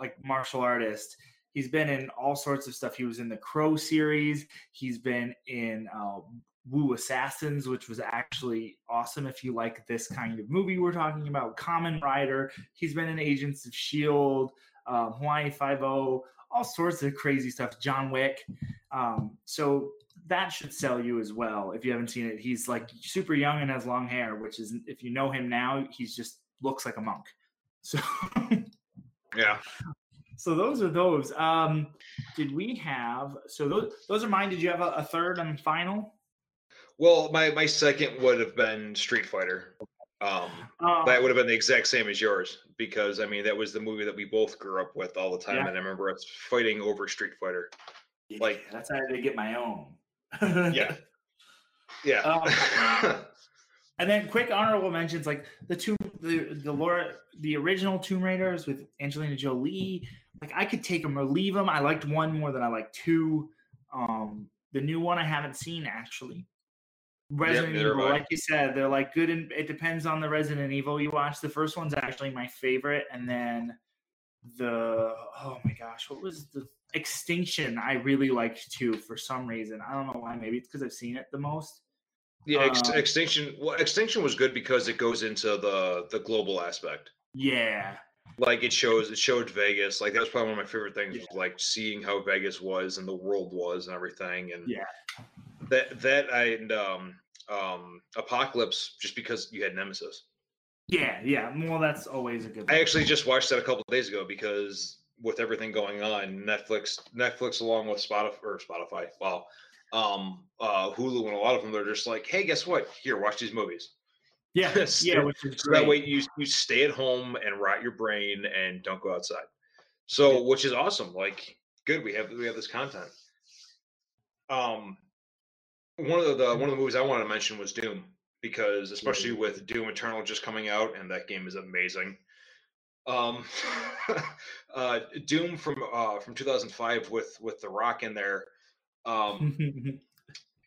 A: like martial artist. He's been in all sorts of stuff. He was in the Crow series. He's been in uh, Wu Assassins, which was actually awesome if you like this kind of movie we're talking about. Kamen Rider. He's been in Agents of Shield, um, Hawaii Five O, all sorts of crazy stuff. John Wick. Um, so that should sell you as well if you haven't seen it. He's like super young and has long hair, which is if you know him now, he's just looks like a monk. So.
B: Yeah.
A: So those are those. Um, did we have? So those those are mine. Did you have a, a third and final?
B: Well, my my second would have been Street Fighter. Um,
A: Uh,
B: that would have been the exact same as yours because I mean that was the movie that we both grew up with all the time,
A: Yeah.
B: and I remember us fighting over Street Fighter. like-
A: that's how I had to get my own.
B: Yeah, yeah,
A: Um, And then quick honorable mentions like the two the the Laura the original Tomb Raiders with Angelina Jolie. Like I could take them or leave them. I liked one more than I liked two. Um, the new one I haven't seen actually. Resident
B: neither
A: Evil, like you said, they're like good and it depends on the Resident Evil you watch. The first one's actually my favorite, and then the oh my gosh, what was the Extinction? I really liked too for some reason. I don't know why. Maybe it's because I've seen it the most.
B: Yeah, ex-
A: Uh,
B: extinction. Well, extinction was good because it goes into the the global aspect.
A: Yeah,
B: Like it shows, it showed Vegas. Like that was probably one of my favorite things.
A: Yeah.
B: Was like seeing how Vegas was and the world was and everything. And
A: Yeah.
B: that that and um um Apocalypse just because you had Nemesis.
A: yeah, yeah. Well, that's always a good.
B: I actually just watched that a couple of days ago because with everything going on, Netflix, Netflix along with Spotify or Spotify, wow, um, uh, Hulu and a lot of them, they're just like, hey, guess what? Here, watch these movies.
A: Yeah, yeah,
B: so-
A: which is
B: So
A: great.
B: that way you you stay at home and rot your brain and don't go outside. So which is awesome. Like good, we have we have this content. Um, one of the one of the movies I wanted to mention was Doom because especially with Doom Eternal just coming out and that game is amazing. Um, uh, Doom from uh from 2005 with with The Rock in there. Um,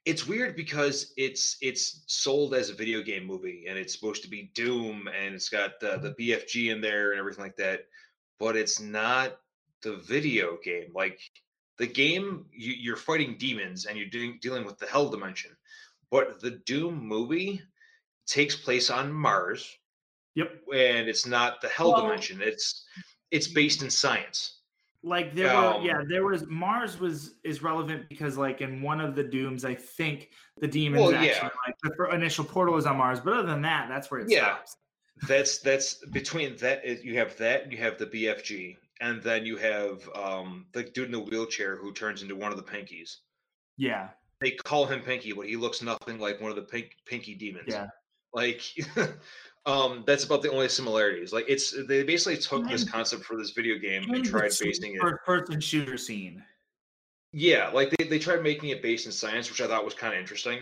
B: it's weird because it's it's sold as a video game movie and it's supposed to be doom and it's got the, the bfg in there and everything like that but it's not the video game. Like the game you, you're fighting demons and you're doing, dealing with the hell dimension but the doom movie takes place on mars
A: yep.
B: and it's not the hell
A: Well-
B: dimension. It's it's based in science
A: Like there
B: Um,
A: were, yeah, there was Mars was is relevant because like in one of the dooms, I think the demons
B: Well,
A: actually
B: yeah.
A: like the initial portal is on Mars, but other than that, that's where it
B: Yeah.
A: stops.
B: that's that's between that you have that and you have the BFG and then you have um the dude in the wheelchair who turns into one of the pinkies.
A: Yeah,
B: They call him Pinky, but he looks nothing like one of the pink pinky demons.
A: Yeah.
B: Like um that's about the only similarities. Like it's they basically took this concept for this video game and tried basing it.
A: first person shooter scene.
B: Yeah, like they, they tried making it based in science, which I thought was kind of interesting.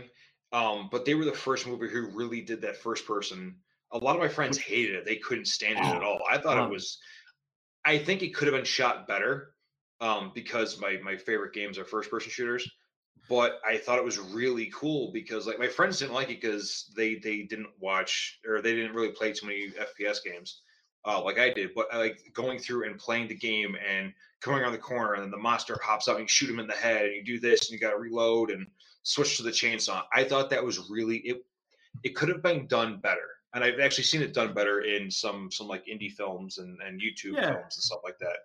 B: Um, but they were the first movie who really did that first person. A lot of my friends hated it; they couldn't stand it at all. I thought
A: Oh.
B: it was. I think it could have been shot better, um, because my my favorite games are first person shooters. But I thought it was really cool because like my friends didn't like it because they they didn't watch or they didn't really play too many FPS games, uh, like I did. But I like going through and playing the game and coming around the corner and then the monster hops up and you shoot him in the head and you do this and you got to reload and switch to the chainsaw. I thought that was really it. It could have been done better, and I've actually seen it done better in some some like indie films and and YouTube
A: Yeah.
B: films and stuff like that.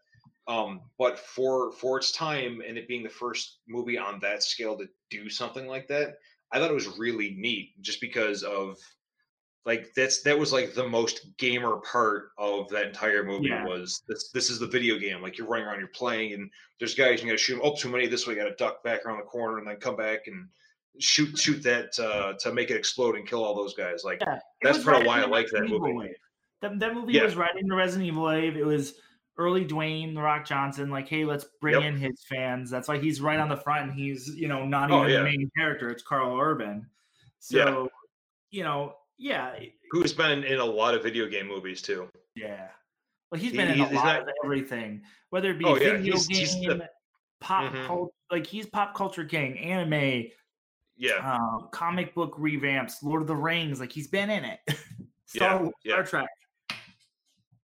B: Um, but for for its time and it being the first movie on that scale to do something like that, I thought it was really neat just because of like that's that was like the most gamer part of that entire movie
A: Yeah.
B: was this this is the video game like you're running around you're playing and there's guys you gotta shoot 'em, oh too many this way you gotta duck back around the corner and then come back and shoot shoot that uh, to make it explode and kill all those guys like
A: Yeah,
B: That's of
A: right
B: why I like that movie.
A: wave. That, that movie
B: Yeah.
A: was right in the Resident Evil wave. It was early Dwayne the Rock Johnson. Like, hey, let's bring
B: Yep.
A: in his fans. That's why he's right on the front. And he's you know not
B: Oh,
A: even
B: yeah.
A: the main character. It's Karl Urban. So
B: Yeah.
A: you know, yeah,
B: who's been in a lot of video game movies too
A: yeah. Well, he's been in
B: he's-
A: a lot
B: not-
A: of everything, whether it be
B: Oh,
A: video
B: he's- he's
A: game,
B: the-
A: pop
B: Mhm.
A: culture. Like he's pop culture king, anime,
B: yeah
A: um, comic book revamps, Lord of the Rings. Like he's been in it. Star,
B: Yeah, yeah.
A: Star Trek.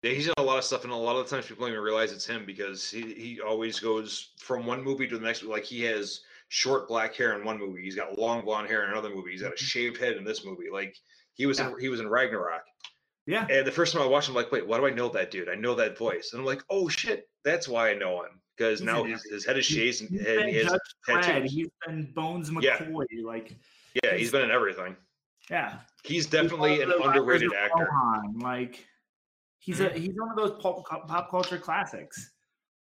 B: Yeah, he's in a lot of stuff, and a lot of the times people don't even realize it's him because he, he always goes from one movie to the next. Like he has short black hair in one movie, he's got long blonde hair in another movie, he's got a mm-hmm. shaved head in this movie. Like he was in, he was in Ragnarok,
A: Yeah.
B: and the first time I watched him, I'm like, wait, why do I know that dude? I know that voice, and I'm like, oh shit, that's why I know him because now his, his head is shaved and,
A: He's
B: and he has tattoos.
A: He's been Bones
B: Yeah.
A: McCoy. Like,
B: Yeah,
A: he's-
B: he's been in everything.
A: yeah.
B: He's definitely an
A: of the Riders
B: underrated actor.
A: Rohan. Like, he's a he's one of those pop, pop culture classics.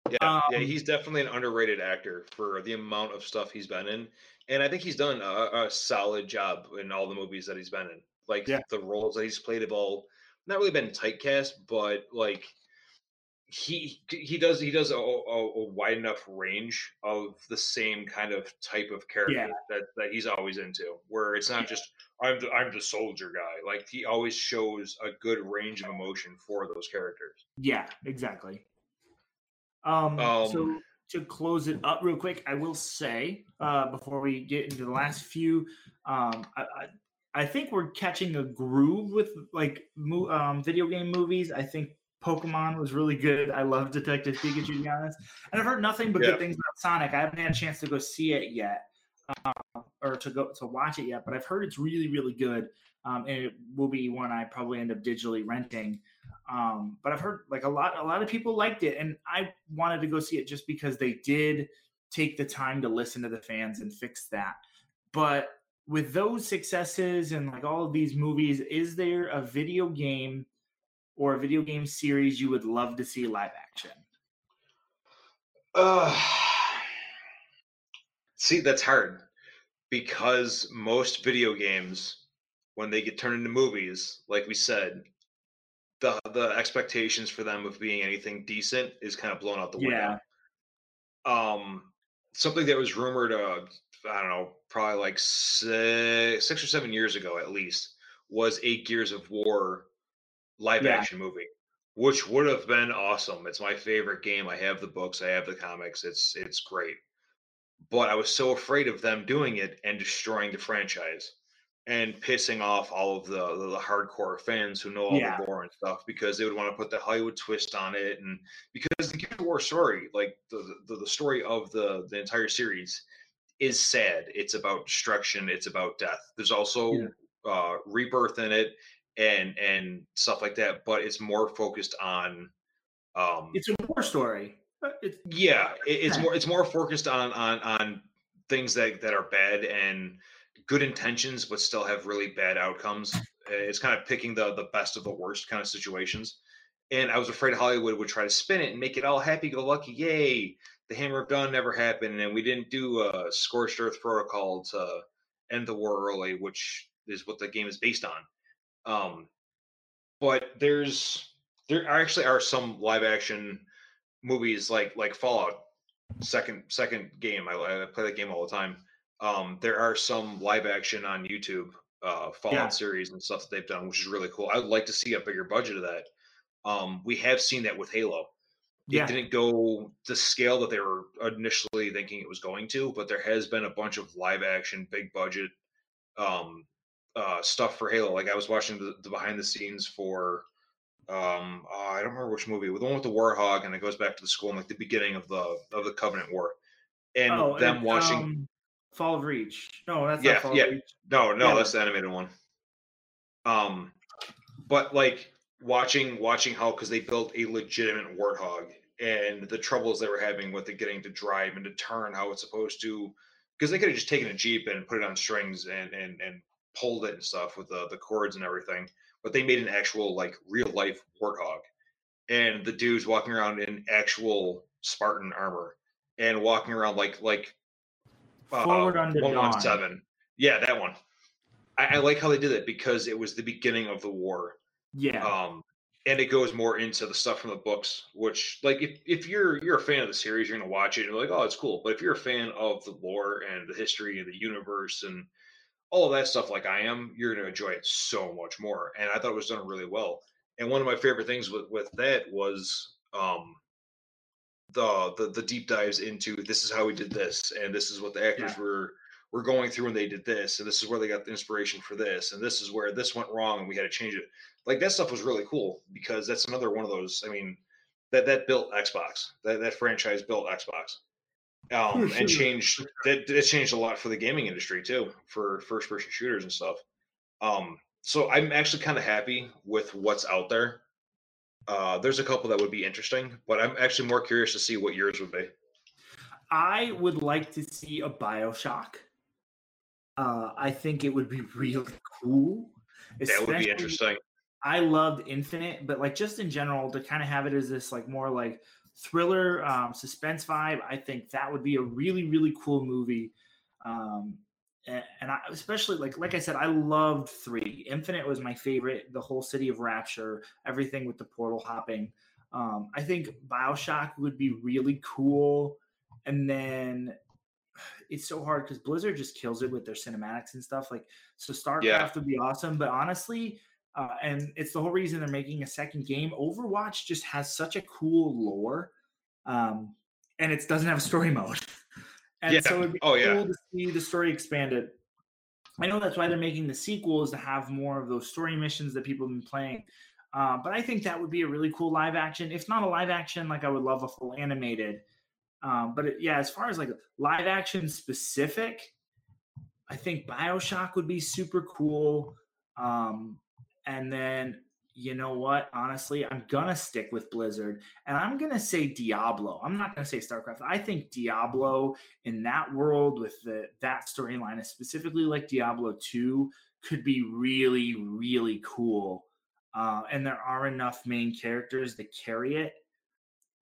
B: Yeah, yeah,
A: Um,
B: he's definitely an underrated actor for the amount of stuff he's been in, and I think he's done a, a solid job in all the movies that he's been in. Like
A: Yeah.
B: the roles that he's played have all not really been typecast, but like he he does he does a, a, a wide enough range of the same kind of type of character
A: Yeah.
B: that that he's always into, where it's not just I'm the, I'm the soldier guy. Like he always shows a good range of emotion for those characters.
A: Yeah, exactly. Um,
B: Um,
A: so to close it up real quick, I will say uh, before we get into the last few, um, I, I, I think we're catching a groove with like mo- um, video game movies. I think Pokemon was really good. I love Detective Pikachu, to be honest. And I've heard nothing but
B: Yeah.
A: good things about Sonic. I haven't had a chance to go see it yet, uh, or to go to watch it yet. But I've heard it's really, really good, um, and it will be one I probably end up digitally renting. Um, but I've heard like a lot, a lot of people liked it, and I wanted to go see it just because they did take the time to listen to the fans and fix that. But with those successes and like all of these movies, is there a video game or a video game series you would love to see live action?
B: Uh, see, that's hard because most video games, when they get turned into movies, like we said, the the expectations for them of being anything decent is kind of blown out the window. Um, something that was rumored, uh, I don't know, probably like six, six or seven years ago at least, was a Gears of War live
A: Yeah.
B: action movie, which would have been awesome. It's my favorite game. I have the books, I have the comics. It's it's great. But I was so afraid of them doing it and destroying the franchise and pissing off all of the the, the hardcore fans who know all
A: Yeah.
B: the lore and stuff because they would want to put the Hollywood twist on it and because the Gears of War story, like the, the the story of the the entire series, is sad. It's about destruction. It's about death. There's also
A: Yeah.
B: uh, rebirth in it and and stuff like that, but it's more focused on. Um,
A: It's a war story. Uh, It's,
B: yeah, it, it's more it's more focused on on on things that that are bad and good intentions, but still have really bad outcomes. Uh, It's kind of picking the the best of the worst kind of situations. And I was afraid Hollywood would try to spin it and make it all happy go lucky, yay! The Hammer of Dawn never happened, and we didn't do a Scorched Earth Protocol to end the war early, which is what the game is based on. Um, but there's there actually are some live action movies like like Fallout second second game. I, I play that game all the time. Um, there are some live action on YouTube uh, Fallout
A: Yeah.
B: series and stuff that they've done, which is really cool. I'd like to see a bigger budget of that. Um, we have seen that with Halo. It
A: yeah,
B: didn't go the scale that they were initially thinking it was going to, but there has been a bunch of live action, big budget um, uh, stuff for Halo. Like I was watching the, the behind the scenes for um uh, I don't remember which movie, the one with the Warthog, and it goes back to the school in like the beginning of the of the Covenant War, and
A: oh,
B: them
A: and,
B: watching.
A: um, Fall of Reach. No, that's
B: Yeah,
A: not Fall
B: yeah.
A: of Reach.
B: No, no,
A: Yeah.
B: that's the animated one. Um, but like watching watching how because they built a legitimate warthog and the troubles they were having with it getting to drive and to turn how it's supposed to because they could have just taken a jeep and put it on strings and and and pulled it and stuff with the the cords and everything but they made an actual like real life warthog. And the dudes walking around in actual spartan armor and walking around like like uh,
A: Forward Unto Dawn.
B: 117 yeah that one. I, I like how they did it because it was the beginning of the war
A: Yeah,
B: um and it goes more into the stuff from the books which like if, if you're you're a fan of the series you're gonna watch it and you're like oh it's cool. But if you're a fan of the lore and the history of the universe and all of that stuff like i am you're gonna enjoy it so much more and i thought it was done really well and one of my favorite things with with that was um the the, the deep dives into this is how we did this and this is what the actors
A: Yeah.
B: were were going through when they did this and this is where they got the inspiration for this and this is where this went wrong and we had to change it like that stuff was really cool because that's another one of those i mean that that built xbox that that franchise built xbox um and
A: sure,
B: changed that that changed a lot for the gaming industry too for first person shooters and stuff um so i'm actually kind of happy with what's out there uh there's a couple that would be interesting but i'm actually more curious to see what yours would be
A: I would like to see a Bioshock. Uh, I think it would be really cool.
B: that would be interesting
A: I loved Infinite, but like just in general, to kind of have it as this like more like thriller, um, suspense vibe, I think that would be a really really cool movie. Um, and, and I especially like like I said, I loved three. Infinite was my favorite. The whole city of Rapture, everything with the portal hopping. Um, I think Bioshock would be really cool. And then it's so hard because Blizzard just kills it with their cinematics and stuff. Like so, StarCraft
B: Yeah.
A: would be awesome, but honestly, uh, and it's the whole reason they're making a second game. Overwatch just has such a cool lore, um, and it doesn't have a story mode. And
B: Yeah.
A: so it'd be
B: Oh,
A: cool
B: yeah.
A: to see the story expanded. I know that's why they're making the sequels to have more of those story missions that people have been playing. Uh, but I think that would be a really cool live action. If not a live action, like I would love a full animated. Um, but it, yeah, as far as like live action specific, I think Bioshock would be super cool. Um, and then you know what? Honestly, I'm gonna stick with Blizzard, and I'm gonna say Diablo. I'm not gonna say StarCraft. I think Diablo in that world with the that storyline, specifically like Diablo Two, could be really, really cool. Uh, and there are enough main characters to carry it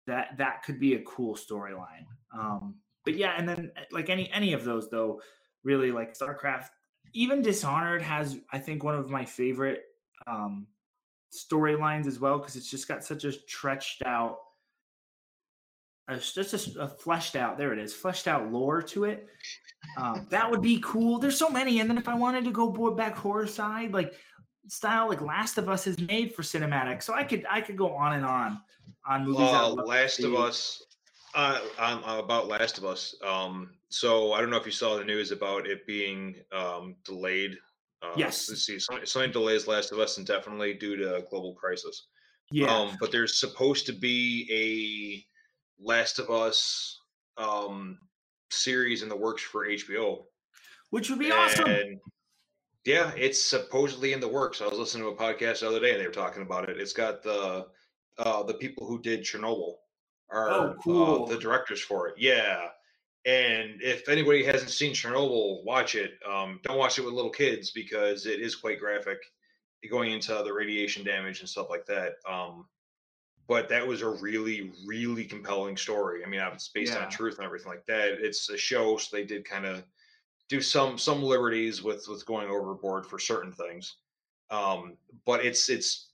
A: that that could be a cool storyline. Um, but yeah, and then like any any of those though, really like StarCraft, even Dishonored has I think one of my favorite um, storylines as well because it's just got such a stretched out it's just a, a, fleshed out there it is fleshed out lore to it. Um, that would be cool. There's so many and then if i wanted to go board back horror side like style like last of us is made for cinematic so i could i could go on and on on movies
B: uh, last of us uh, on, about last of us um so i don't know if you saw the news about it being um delayed uh,
A: yes.
B: Let's see. Something delays Last of Us, and definitely due to global crisis.
A: Yeah.
B: Um, but there's supposed to be a Last of Us um, series in the works for HBO,
A: which would be and, awesome.
B: Yeah, it's supposedly in the works. I was listening to a podcast the other day, and they were talking about it. It's got the uh, the people who did Chernobyl are oh, cool. uh, the directors for it. Yeah, and if anybody hasn't seen Chernobyl, watch it. Um, don't watch it with little kids because it is quite graphic, going into the radiation damage and stuff like that. Um, but that was a really, really compelling story. I mean, it's based yeah. on truth and everything like that. It's a show, so they did kind of do some some liberties with with going overboard for certain things. Um, but it's it's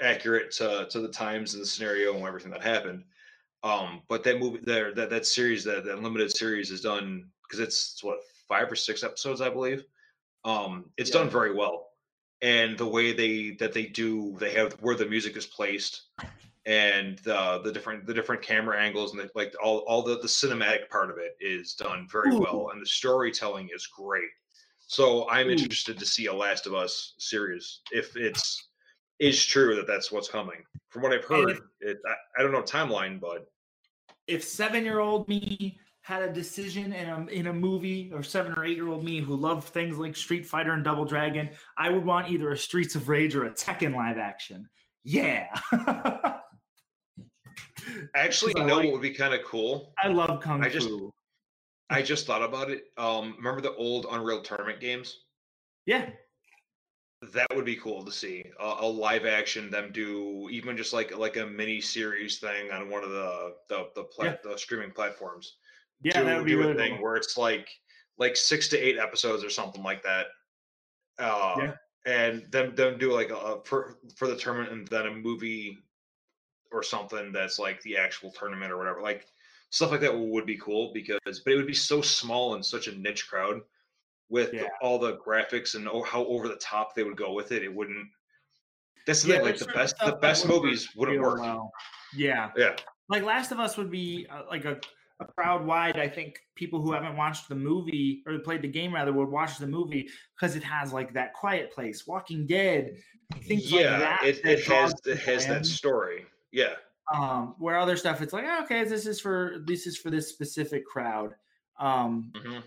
B: accurate to to the times and the scenario and everything that happened. Um, but that movie there, that that series, that that limited series is done because it's, it's, what five or six episodes, I believe. Um, it's yeah. done very well, and the way they that they do, they have where the music is placed, and the the different the different camera angles and the, like all all the the cinematic part of it is done very Ooh. well, and the storytelling is great. So I'm Ooh. interested to see a Last of Us series if it's is true that that's what's coming. From what I've heard, it, I, I, don't know timeline, but
A: if seven year old me had a decision in a in a movie, or seven or eight year old me who loved things like Street Fighter and Double Dragon, I would want either a Streets of Rage or a Tekken live action. Yeah.
B: Actually, you know like, what would be kind of cool?
A: I love Kung
B: I just, Fu. I just thought about it. Um, remember the old Unreal Tournament games?
A: Yeah.
B: That would be cool to see a, a, live action them do even just like like a mini series thing on one of the the the, plat, yeah. the streaming platforms.
A: Yeah, do, that would be
B: do
A: really
B: a thing cool. where it's like like six to eight episodes or something like that. Uh, yeah. and them them do like a for for the tournament and then a movie or something that's like the actual tournament or whatever. Like stuff like that would be cool because but it would be so small and such a niche crowd with yeah. all the graphics and how over the top they would go with it. It wouldn't. That's the yeah, thing. Like the best, the best movies wouldn't work. Well.
A: Yeah,
B: yeah.
A: Like Last of Us would be uh, like a, a crowd wide. I think people who haven't watched the movie or played the game rather would watch the movie because it has like that Quiet Place, Walking Dead, things
B: yeah,
A: like that.
B: It,
A: that
B: it has it has that story. Yeah.
A: Um, where other stuff, it's like okay, this is for this is for this specific crowd. Um, mm-hmm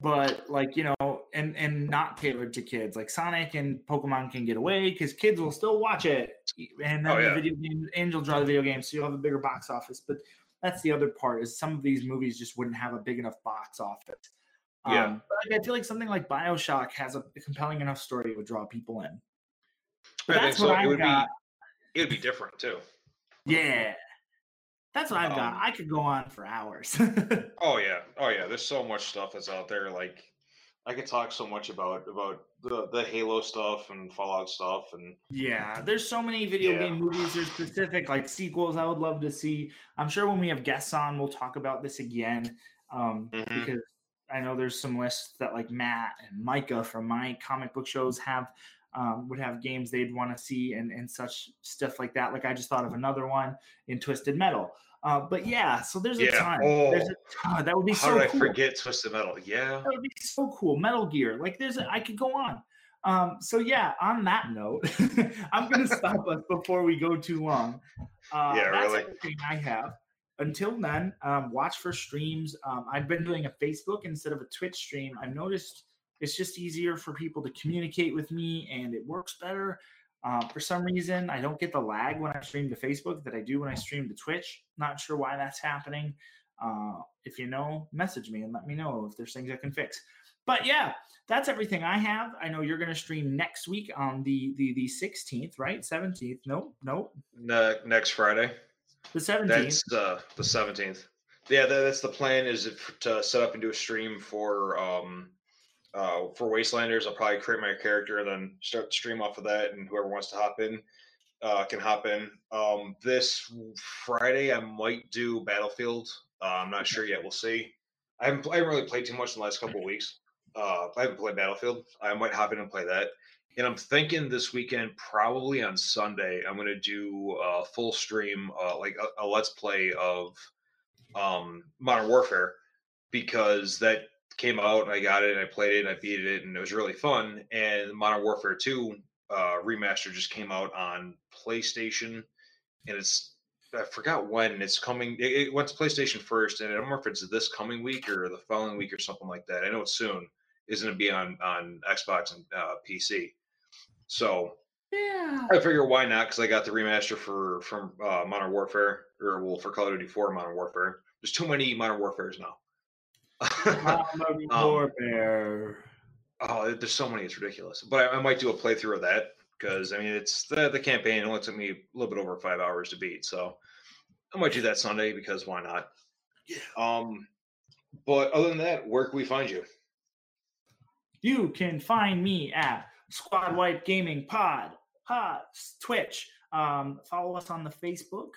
A: but like you know and and not tailored to kids. Like sonic and pokemon can get away because kids will still watch it. And then oh, yeah. the video game angel draw the video game so you'll have a bigger box office. But that's the other part is some of these movies just wouldn't have a big enough box office.
B: Yeah. um,
A: but i feel like something like bioshock has a compelling enough story that would draw people in. But I that's what so. i
B: it would
A: got.
B: be it would be different too.
A: Yeah that's what I've um, got. I could go on for hours.
B: oh yeah, oh yeah. There's so much stuff that's out there. Like I could talk so much about about the the Halo stuff and Fallout stuff and
A: yeah. There's so many video yeah. game movies. There's specific like sequels I would love to see. I'm sure when we have guests on, we'll talk about this again um, mm-hmm. because I know there's some lists that like Matt and Micah from my comic book shows have um, would have games they'd want to see and, and such stuff like that. Like I just thought of another one in Twisted Metal. Uh, but yeah, so there's a yeah. ton. Oh, there's a ton. That would be
B: how
A: so
B: did
A: cool.
B: I forget Twisted Metal? Yeah,
A: that would be so cool. Metal Gear, like there's, a, I could go on. Um, so yeah, on that note, I'm gonna stop us before we go too long. Uh,
B: Yeah,
A: that's
B: really.
A: everything I have. Until then, um, watch for streams. Um, I've been doing a Facebook instead of a Twitch stream. I've noticed it's just easier for people to communicate with me, and it works better. Um, for some reason, I don't get the lag when I stream to Facebook that I do when I stream to Twitch. Not sure why that's happening. Uh, if you know, message me and let me know if there's things I can fix. But yeah, that's everything I have. I know you're going to stream next week on the the the 16th, right? 17th. Nope, nope.
B: Ne- next Friday.
A: The 17th.
B: That's uh, the seventeenth. Yeah, that, that's the plan. Is to set up and do a stream for um, uh, for Wastelanders. I'll probably create my character and then start the stream off of that, and whoever wants to hop in uh, can hop in. Um, this Friday, I might do Battlefield. Uh, I'm not sure yet. We'll see. I haven't, I haven't really played too much in the last couple of weeks. Uh, I haven't played Battlefield. I might hop in and play that. And I'm thinking this weekend, probably on Sunday, I'm going to do a full stream, uh, like a, a let's play of um, Modern Warfare, because that came out and I got it and I played it and I beat it and it was really fun. And Modern Warfare 2 uh, remaster just came out on PlayStation, and it's I forgot when it's coming. It, it went to PlayStation first, and I don't know if it's this coming week or the following week or something like that. I know it's soon. Is going to be on on Xbox and uh, PC. So
A: yeah.
B: I figure why not? Because I got the remaster for from uh, Modern Warfare, or well, for Call of Duty 4 Modern Warfare. There's too many Modern Warfares now. Um,
A: Warfare.
B: oh, there's so many, it's ridiculous. But I, I might do a playthrough of that because I mean, it's the the campaign only took me a little bit over five hours to beat, so I might do that Sunday because why not?
A: Yeah.
B: Um, but other than that, where can we find you?
A: You can find me at Squad Wipe Gaming Pod, Pod, Twitch. Um, follow us on the Facebook,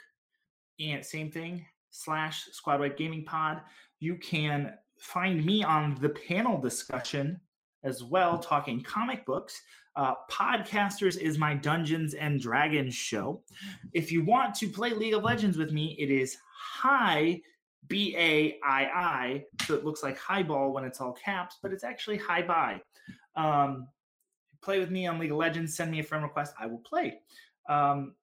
A: and same thing slash Squad Wipe Gaming Pod. You can find me on the panel discussion as well, talking comic books. Uh, Podcasters is my Dungeons and Dragons show. If you want to play League of Legends with me, it is High B A I I. So it looks like highball when it's all caps, but it's actually high buy. Um, play with me on League of Legends. Send me a friend request. I will play. Um,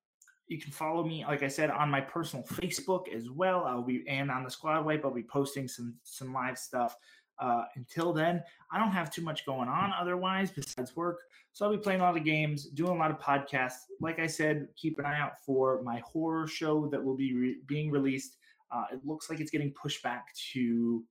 A: you can follow me, like I said, on my personal Facebook as well. I'll be and on the Squad Wipe. I'll be posting some some live stuff. Uh, until then, I don't have too much going on otherwise besides work. So I'll be playing a lot of games, doing a lot of podcasts. Like I said, keep an eye out for my horror show that will be re- being released. Uh, it looks like it's getting pushed back to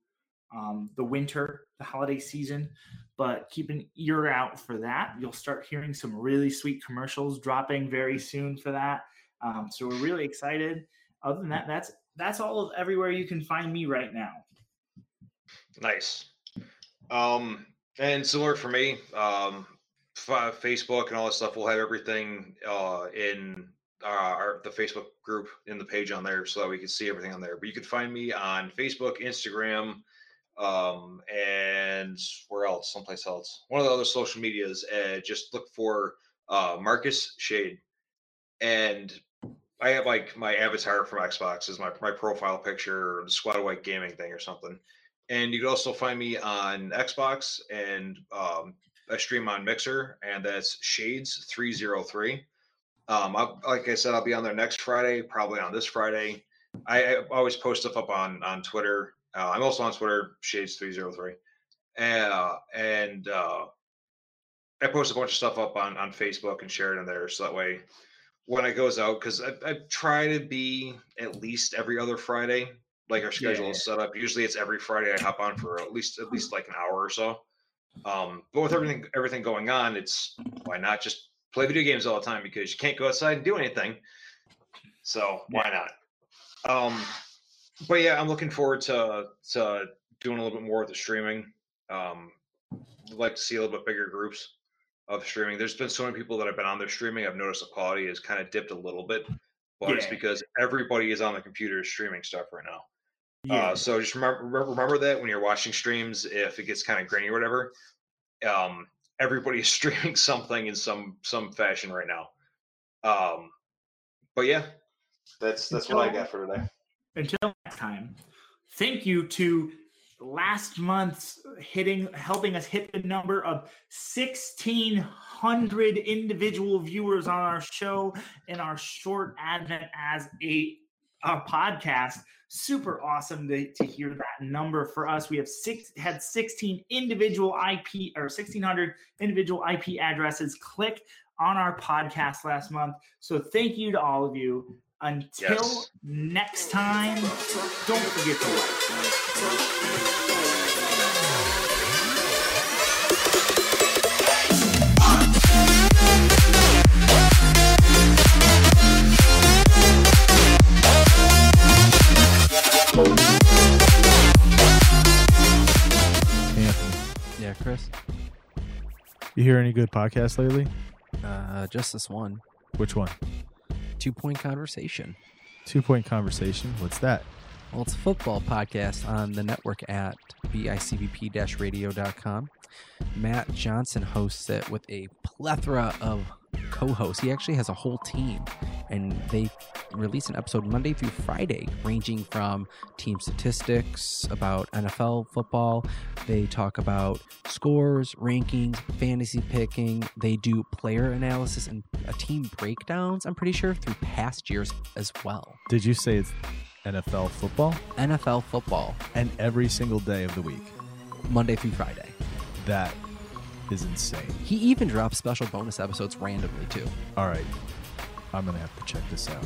A: um, the winter, the holiday season, but keep an ear out for that. You'll start hearing some really sweet commercials dropping very soon for that. Um, so we're really excited. Other than that, that's that's all of everywhere you can find me right now.
B: Nice. Um, and similar for me, um, f- Facebook and all that stuff. We'll have everything uh, in uh, our the Facebook group in the page on there, so that we can see everything on there. But you can find me on Facebook, Instagram, um, and where else? Someplace else. One of the other social medias. Uh, just look for uh, Marcus Shade, and I have like my avatar from Xbox is my my profile picture, or the Squad Wipe Gaming thing or something. And you can also find me on Xbox and um, I stream on Mixer, and that's Shades three zero three. Um, I, like I said, I'll be on there next Friday, probably on this Friday. I, I always post stuff up on on Twitter. Uh, I'm also on Twitter, Shades three zero three, uh, and uh, I post a bunch of stuff up on on Facebook and share it in there, so that way when it goes out, because I, I try to be at least every other Friday like our schedule is set up. Usually it's every Friday I hop on for at least at least like an hour or so. Um, but with everything everything going on, it's why not just play video games all the time because you can't go outside and do anything. So why not? Um, but yeah, I'm looking forward to to doing a little bit more with the streaming. Um, I'd like to see a little bit bigger groups of streaming. There's been so many people that have been on their streaming. I've noticed the quality has kind of dipped a little bit, but it's because everybody is on the computer streaming stuff right now.
A: Yeah.
B: Uh, so just remember remember- remember that when you're watching streams, if it gets kind of grainy or whatever, um, everybody is streaming something in some some fashion right now. Um, but yeah, that's that's what I got for today.
A: Until next time, thank you to last month's hitting helping us hit the number of 1600 individual viewers on our show in our short advent as a, a podcast. Super awesome to, to hear that number for us. We have six had 16 individual ip or 1600 individual ip addresses click on our podcast last month. So thank you to all of you until
B: Yes.
A: next time don't forget to like
C: Yeah, Chris.
D: you hear any good podcasts lately?
C: Uh, just this one
D: Which one?
C: Two point conversation.
D: Two Point Conversation. What's that?
C: Well, it's a football podcast on the network at bicbp radio.com. Matt Johnson hosts it with a plethora of co hosts. He actually has a whole team, and they release an episode Monday through Friday, ranging from team statistics about NFL football. They talk about scores, rankings, fantasy picking. They do player analysis and team breakdowns, I'm pretty sure, through past years as well.
D: Did you say it's NFL football?
C: NFL football,
D: And every single day of the week.
C: Monday through Friday.
D: That is insane.
C: He even drops special bonus episodes randomly too.
D: All right. I'm going to have to check this out.